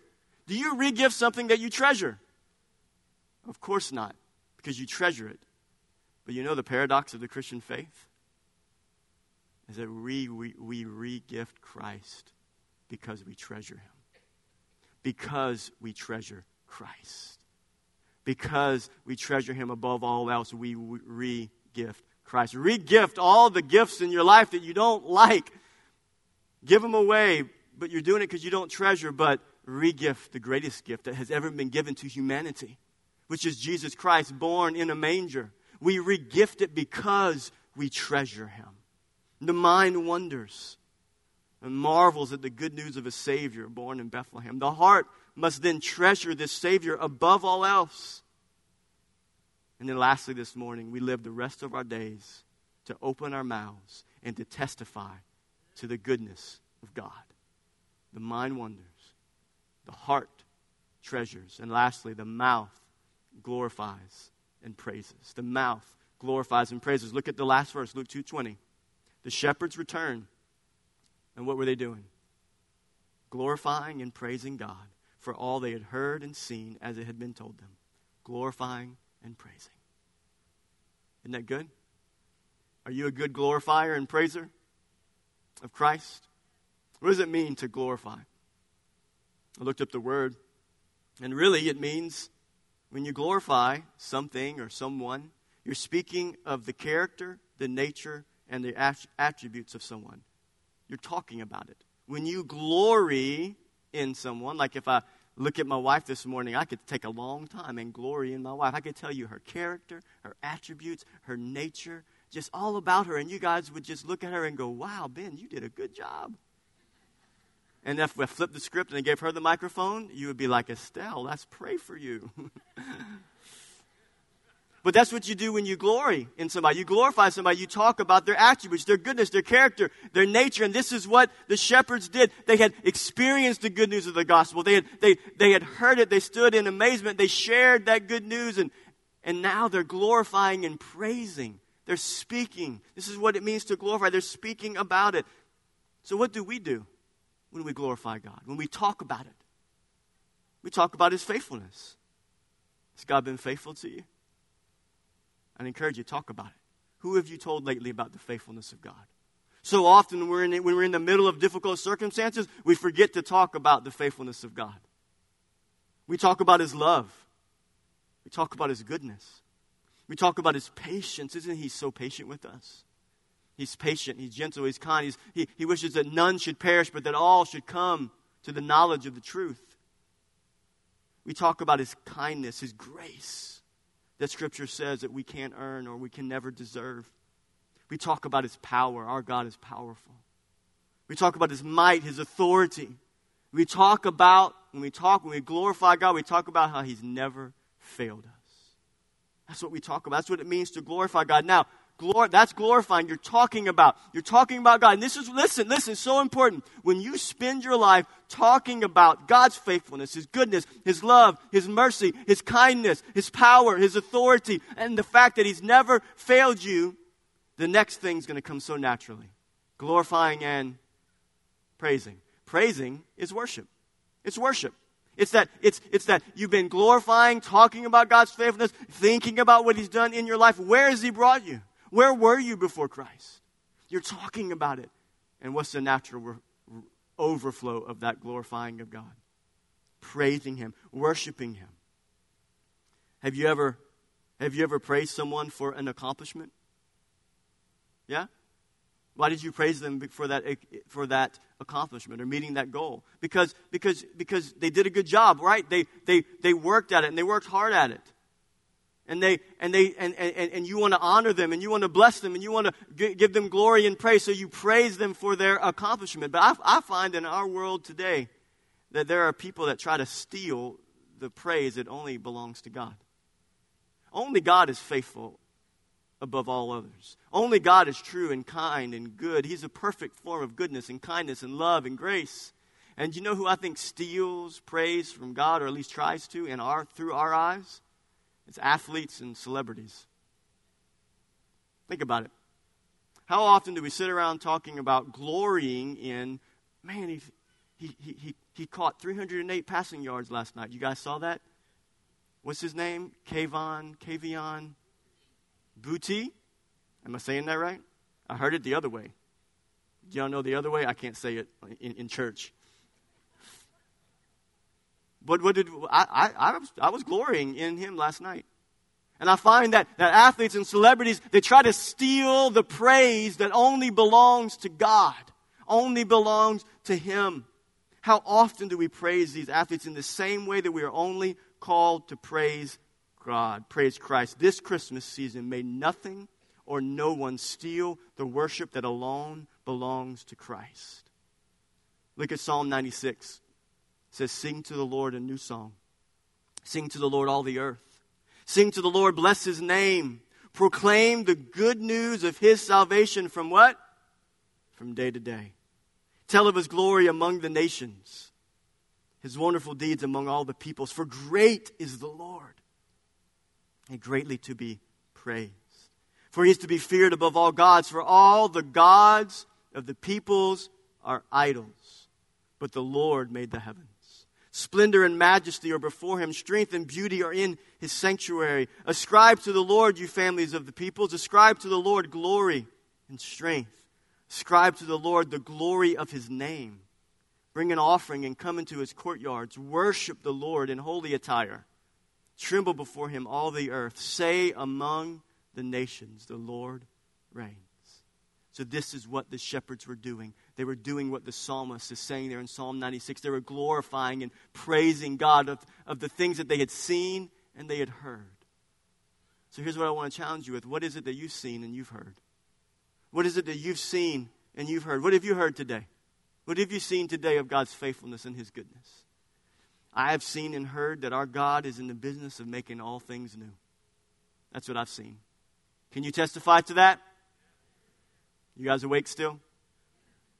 Do you re gift something that you treasure? Of course not, because you treasure it. But you know the paradox of the Christian faith? Is that we, we, we re gift Christ because we treasure him. Because we treasure Christ. Because we treasure him above all else, we re gift Christ. Regift all the gifts in your life that you don't like. Give them away, but you're doing it because you don't treasure, but regift the greatest gift that has ever been given to humanity, which is Jesus Christ born in a manger. We regift it because we treasure him. The mind wonders and marvels at the good news of a Savior born in Bethlehem. The heart must then treasure this Savior above all else. And then, lastly, this morning, we live the rest of our days to open our mouths and to testify to the goodness of God. The mind wonders, the heart treasures, and lastly, the mouth glorifies and praises. The mouth glorifies and praises. Look at the last verse, Luke 2:20. The shepherds returned, and what were they doing? Glorifying and praising God for all they had heard and seen as it had been told them. Glorifying and praising. Isn't that good? Are you a good glorifier and praiser? of Christ? What does it mean to glorify? I looked up the word, and really it means when you glorify something or someone, you're speaking of the character, the nature, and the attributes of someone. You're talking about it. When you glory in someone, like if I look at my wife this morning, I could take a long time and glory in my wife. I could tell you her character, her attributes, her nature, just all about her. And you guys would just look at her and go, wow, Ben, you did a good job. And if I flipped the script and I gave her the microphone, you would be like, Estelle, let's pray for you. But that's what you do when you glory in somebody. You glorify somebody. You talk about their attributes, their goodness, their character, their nature. And this is what the shepherds did. They had experienced the good news of the gospel. They had, they, they had heard it. They stood in amazement. They shared that good news. And, and now they're glorifying and praising. They're speaking. This is what it means to glorify. They're speaking about it. So, what do we do when we glorify God? When we talk about it? We talk about His faithfulness. Has God been faithful to you? I'd encourage you to talk about it. Who have you told lately about the faithfulness of God? So often we're, in, when we're in the middle of difficult circumstances, we forget to talk about the faithfulness of God. We talk about His love. We talk about His goodness. We talk about His patience. Isn't He so patient with us? He's patient, He's gentle, He's kind. He's, he, he wishes that none should perish, but that all should come to the knowledge of the truth. We talk about His kindness, His grace that Scripture says that we can't earn or we can never deserve. We talk about His power. Our God is powerful. We talk about His might, His authority. We talk about, when we talk, when we glorify God, we talk about how He's never failed us. That's what we talk about. That's what it means to glorify God. Now, Glor- that's glorifying. You're talking about. You're talking about God. And this is, listen, listen, so important. When you spend your life talking about God's faithfulness, His goodness, His love, His mercy, His kindness, His power, His authority, and the fact that He's never failed you, the next thing's going to come so naturally. Glorifying and praising. Praising is worship. It's worship. It's that, it's, it's that you've been glorifying, talking about God's faithfulness, thinking about what He's done in your life. Where has He brought you? Where were you before Christ? You're talking about it. And what's the natural re- overflow of that glorifying of God? Praising Him, worshiping Him. Have you ever, have you ever praised someone for an accomplishment? Yeah? Why did you praise them for that, for that accomplishment or meeting that goal? Because, because, because they did a good job, right? They, they, they worked at it and they worked hard at it and they and they and, and, and you want to honor them and you want to bless them and you want to give them glory and praise so you praise them for their accomplishment. But I, I find in our world today that there are people that try to steal the praise that only belongs to god. Only god is faithful above all others. Only god is true and kind and good. He's a perfect form of goodness and kindness and love and grace. And you know who i think steals praise from god or at least tries to in our through our eyes it's athletes and celebrities. Think about it. How often do we sit around talking about glorying in, man, he, he, he, he caught 308 passing yards last night. You guys saw that? What's his name? Kayvon, Kavion Booty? Am I saying that right? I heard it the other way. Do y'all know the other way? I can't say it in, in church. But what did I, I, I, was, I was glorying in him last night. And I find that, that athletes and celebrities, they try to steal the praise that only belongs to God, only belongs to Him. How often do we praise these athletes in the same way that we are only called to praise God, praise Christ? This Christmas season, may nothing or no one steal the worship that alone belongs to Christ. Look at Psalm 96 says, Sing to the Lord a new song. Sing to the Lord all the earth. Sing to the Lord, bless his name. Proclaim the good news of his salvation from what? From day to day. Tell of his glory among the nations, his wonderful deeds among all the peoples. For great is the Lord, and greatly to be praised. For he is to be feared above all gods, for all the gods of the peoples are idols, but the Lord made the heavens. Splendor and majesty are before him. Strength and beauty are in his sanctuary. Ascribe to the Lord, you families of the peoples. Ascribe to the Lord glory and strength. Ascribe to the Lord the glory of his name. Bring an offering and come into his courtyards. Worship the Lord in holy attire. Tremble before him, all the earth. Say among the nations, the Lord reigns. So, this is what the shepherds were doing. They were doing what the psalmist is saying there in Psalm 96. They were glorifying and praising God of, of the things that they had seen and they had heard. So, here's what I want to challenge you with What is it that you've seen and you've heard? What is it that you've seen and you've heard? What have you heard today? What have you seen today of God's faithfulness and His goodness? I have seen and heard that our God is in the business of making all things new. That's what I've seen. Can you testify to that? You guys awake still?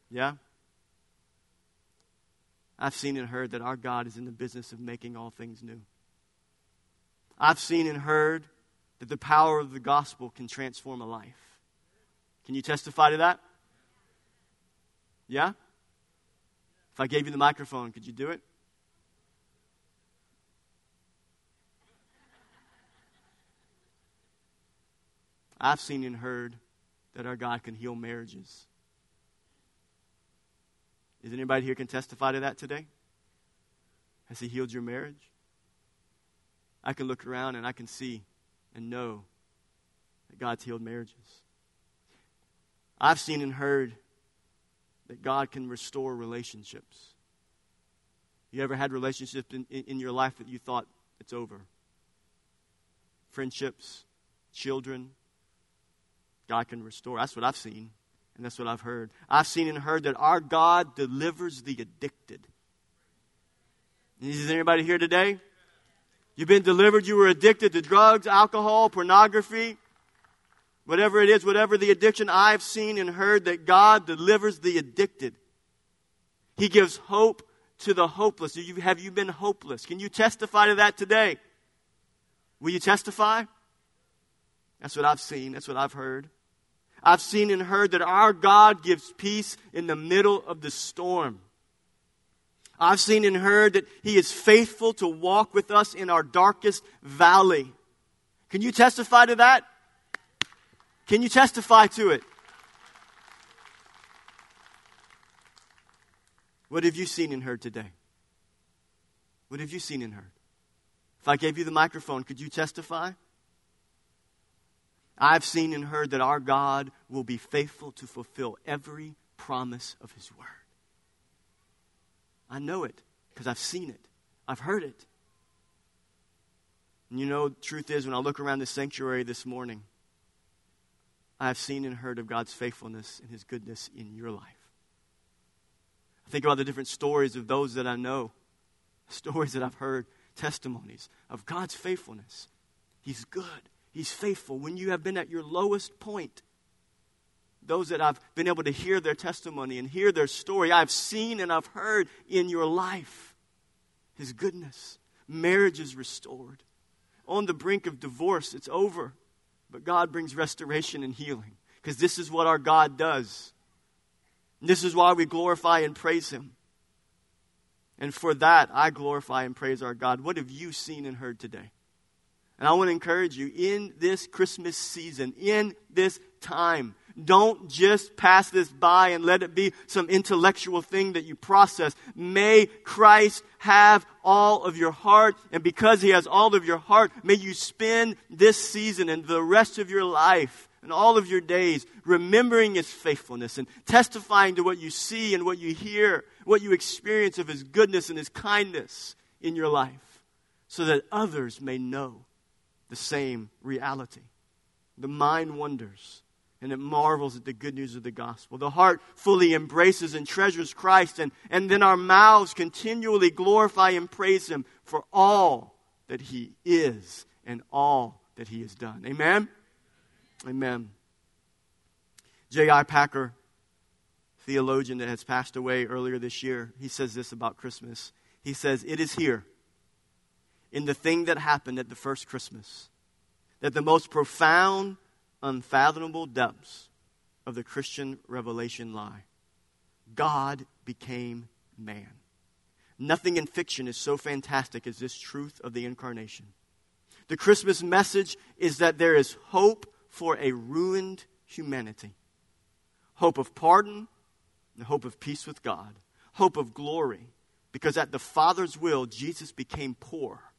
Yeah? I've seen and heard that our God is in the business of making all things new. I've seen and heard that the power of the gospel can transform a life. Can you testify to that? Yeah? If I gave you the microphone, could you do it? I've seen and heard that our God can heal marriages. Is anybody here can testify to that today? Has He healed your marriage? I can look around and I can see and know that God's healed marriages. I've seen and heard that God can restore relationships. You ever had relationships in, in, in your life that you thought it's over? Friendships, children, God can restore. That's what I've seen, and that's what I've heard. I've seen and heard that our God delivers the addicted. Is there anybody here today? You've been delivered. You were addicted to drugs, alcohol, pornography, whatever it is, whatever the addiction. I've seen and heard that God delivers the addicted. He gives hope to the hopeless. Have you been hopeless? Can you testify to that today? Will you testify? That's what I've seen. That's what I've heard. I've seen and heard that our God gives peace in the middle of the storm. I've seen and heard that He is faithful to walk with us in our darkest valley. Can you testify to that? Can you testify to it? What have you seen and heard today? What have you seen and heard? If I gave you the microphone, could you testify? I've seen and heard that our God will be faithful to fulfill every promise of His word. I know it because I've seen it, I've heard it. And you know, the truth is, when I look around the sanctuary this morning, I have seen and heard of God's faithfulness and His goodness in your life. I think about the different stories of those that I know, stories that I've heard, testimonies of God's faithfulness. He's good. He's faithful when you have been at your lowest point. Those that I've been able to hear their testimony and hear their story, I've seen and I've heard in your life His goodness. Marriage is restored. On the brink of divorce, it's over. But God brings restoration and healing because this is what our God does. And this is why we glorify and praise Him. And for that, I glorify and praise our God. What have you seen and heard today? And I want to encourage you in this Christmas season, in this time, don't just pass this by and let it be some intellectual thing that you process. May Christ have all of your heart. And because He has all of your heart, may you spend this season and the rest of your life and all of your days remembering His faithfulness and testifying to what you see and what you hear, what you experience of His goodness and His kindness in your life, so that others may know the same reality. The mind wonders and it marvels at the good news of the gospel. The heart fully embraces and treasures Christ, and, and then our mouths continually glorify and praise Him for all that He is and all that He has done. Amen? Amen. J.I. Packer, theologian that has passed away earlier this year, he says this about Christmas. He says, It is here in the thing that happened at the first Christmas that the most profound, unfathomable depths of the Christian revelation lie. God became man. Nothing in fiction is so fantastic as this truth of the incarnation. The Christmas message is that there is hope for a ruined humanity. hope of pardon, and hope of peace with God, hope of glory, because at the Father's will, Jesus became poor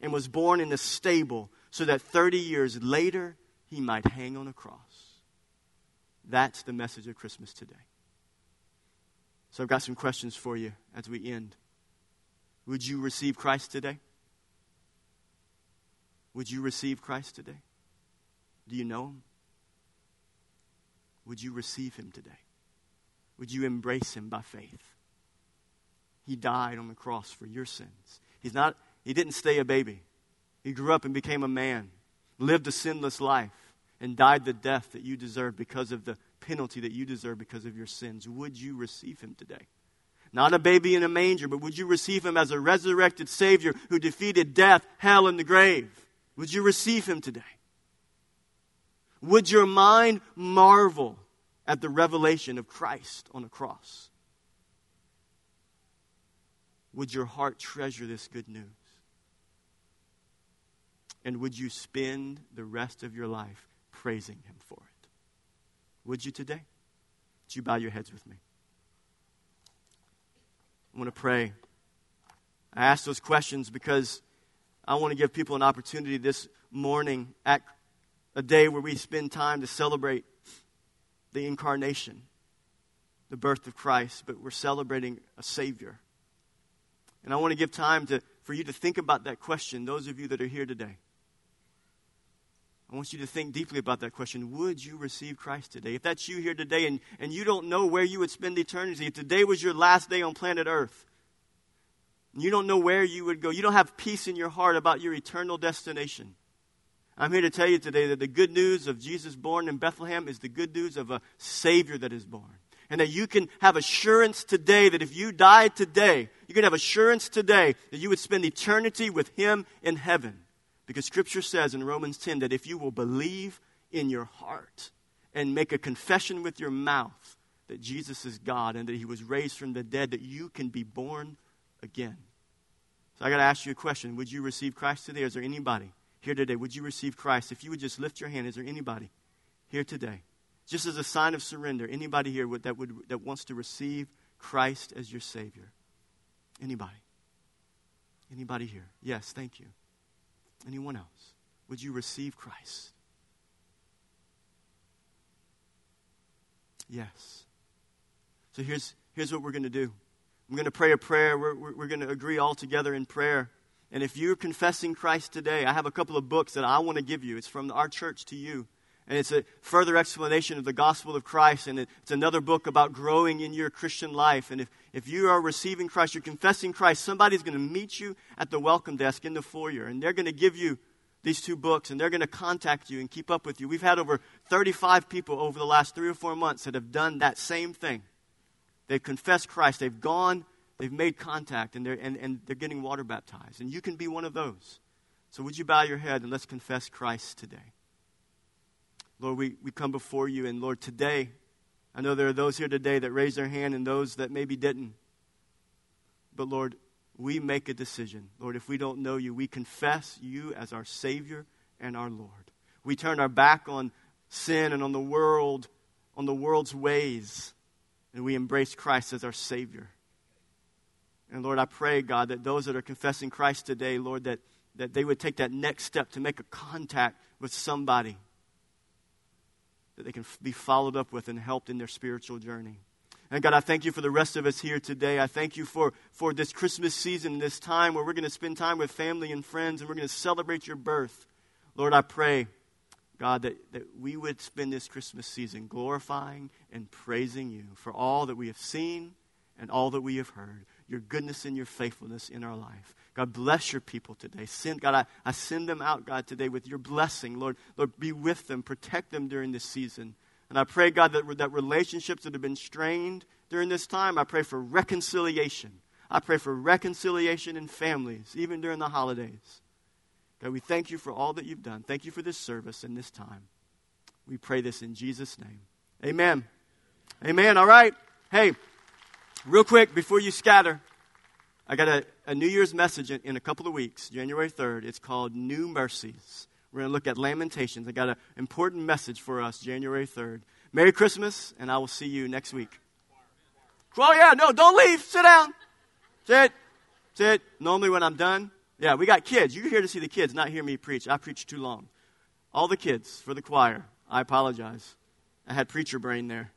and was born in a stable so that 30 years later he might hang on a cross. That's the message of Christmas today. So I've got some questions for you as we end. Would you receive Christ today? Would you receive Christ today? Do you know him? Would you receive him today? Would you embrace him by faith? He died on the cross for your sins. He's not he didn't stay a baby. He grew up and became a man, lived a sinless life, and died the death that you deserve because of the penalty that you deserve because of your sins. Would you receive him today? Not a baby in a manger, but would you receive him as a resurrected Savior who defeated death, hell, and the grave? Would you receive him today? Would your mind marvel at the revelation of Christ on a cross? Would your heart treasure this good news? And would you spend the rest of your life praising Him for it? Would you today? Would you bow your heads with me? I want to pray. I ask those questions because I want to give people an opportunity this morning at a day where we spend time to celebrate the incarnation, the birth of Christ, but we're celebrating a Savior. And I want to give time to, for you to think about that question, those of you that are here today. I want you to think deeply about that question. Would you receive Christ today? If that's you here today and, and you don't know where you would spend eternity, if today was your last day on planet Earth, you don't know where you would go, you don't have peace in your heart about your eternal destination. I'm here to tell you today that the good news of Jesus born in Bethlehem is the good news of a Savior that is born. And that you can have assurance today that if you died today, you can have assurance today that you would spend eternity with Him in heaven. Because Scripture says in Romans 10 that if you will believe in your heart and make a confession with your mouth that Jesus is God and that He was raised from the dead, that you can be born again. So I got to ask you a question. Would you receive Christ today? Is there anybody here today? Would you receive Christ? If you would just lift your hand, is there anybody here today? Just as a sign of surrender, anybody here that, would, that wants to receive Christ as your Savior? Anybody? Anybody here? Yes, thank you. Anyone else? Would you receive Christ? Yes. So here's, here's what we're going to do. I'm going to pray a prayer. We're, we're, we're going to agree all together in prayer. And if you're confessing Christ today, I have a couple of books that I want to give you. It's from our church to you. And it's a further explanation of the gospel of Christ. And it's another book about growing in your Christian life. And if, if you are receiving Christ, you're confessing Christ, somebody's going to meet you at the welcome desk in the foyer. And they're going to give you these two books and they're going to contact you and keep up with you. We've had over 35 people over the last three or four months that have done that same thing. They've confessed Christ, they've gone, they've made contact, and they're, and, and they're getting water baptized. And you can be one of those. So, would you bow your head and let's confess Christ today? Lord, we, we come before you, and Lord, today, I know there are those here today that raised their hand and those that maybe didn't. But Lord, we make a decision. Lord, if we don't know you, we confess you as our Savior and our Lord. We turn our back on sin and on the world, on the world's ways, and we embrace Christ as our Savior. And Lord, I pray, God, that those that are confessing Christ today, Lord, that, that they would take that next step to make a contact with somebody that they can be followed up with and helped in their spiritual journey. And God, I thank you for the rest of us here today. I thank you for, for this Christmas season, this time where we're going to spend time with family and friends and we're going to celebrate your birth. Lord, I pray, God, that, that we would spend this Christmas season glorifying and praising you for all that we have seen and all that we have heard, your goodness and your faithfulness in our life. God, bless your people today. Send, God, I, I send them out, God, today with your blessing. Lord, Lord, be with them, protect them during this season. And I pray, God, that, that relationships that have been strained during this time, I pray for reconciliation. I pray for reconciliation in families, even during the holidays. God, we thank you for all that you've done. Thank you for this service and this time. We pray this in Jesus' name. Amen. Amen. All right. Hey, real quick before you scatter. I got a, a New Year's message in, in, a couple of weeks, January 3rd. It's called New Mercies. We're going to look at Lamentations. I got an important message for us January 3rd. Merry Christmas, and I will see you next week. Well, yeah, no, don't leave. Sit down. Sit. Sit. Normally, when I'm done, yeah, we got kids. You're here to see the kids, not hear me preach. I preach too long. All the kids for the choir. I apologize. I had preacher brain there.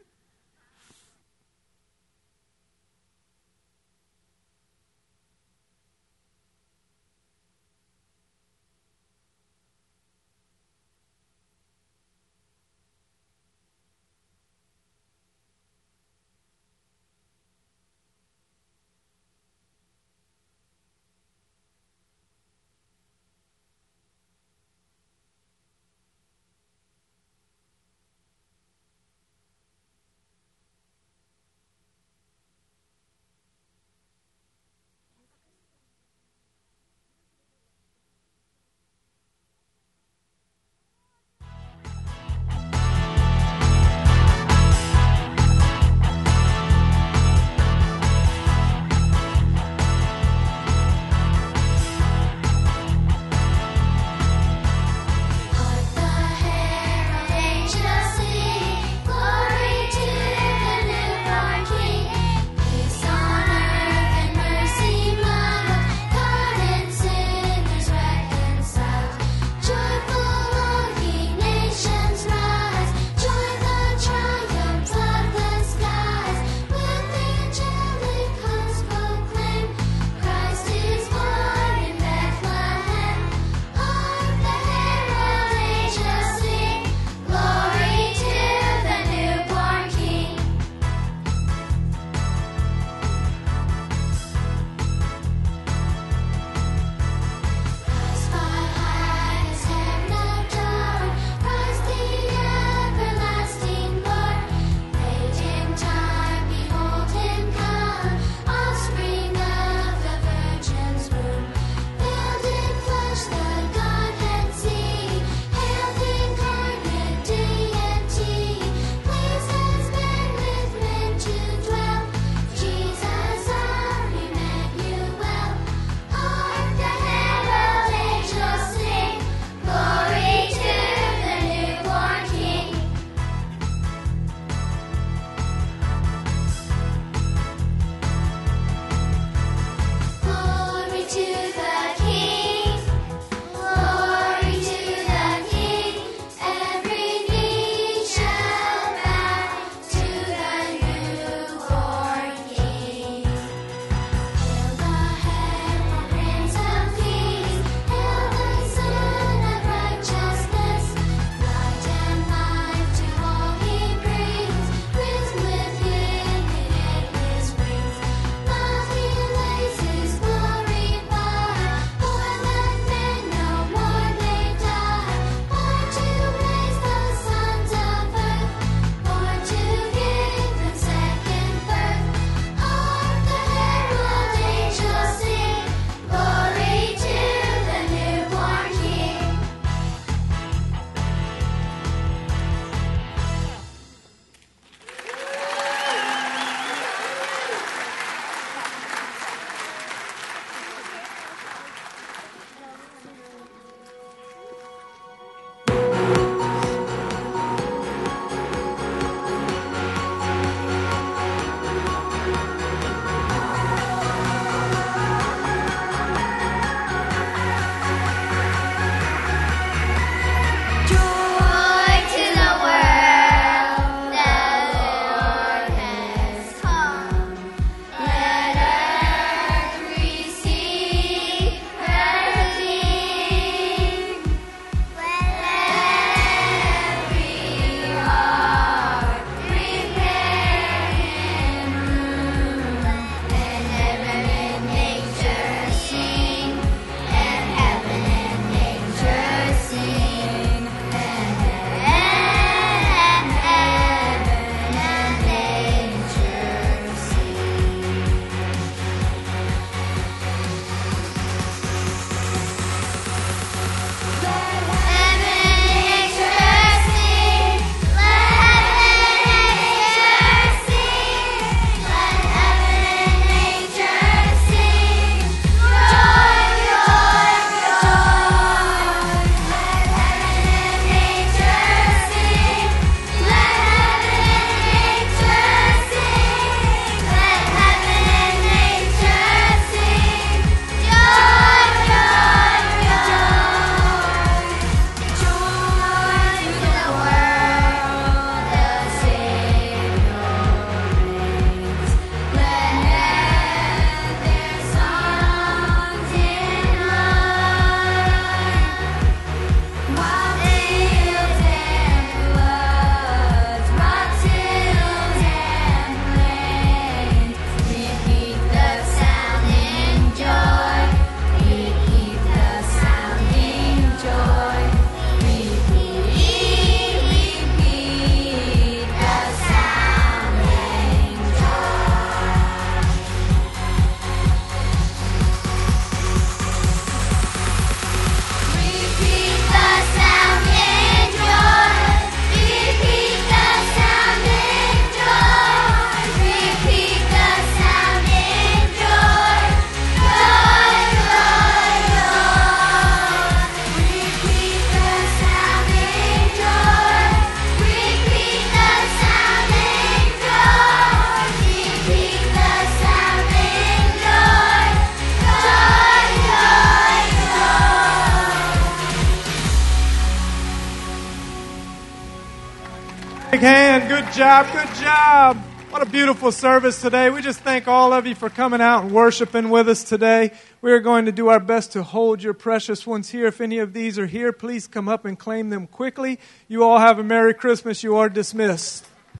Good job. Good job. What a beautiful service today. We just thank all of you for coming out and worshiping with us today. We are going to do our best to hold your precious ones here. If any of these are here, please come up and claim them quickly. You all have a Merry Christmas. You are dismissed.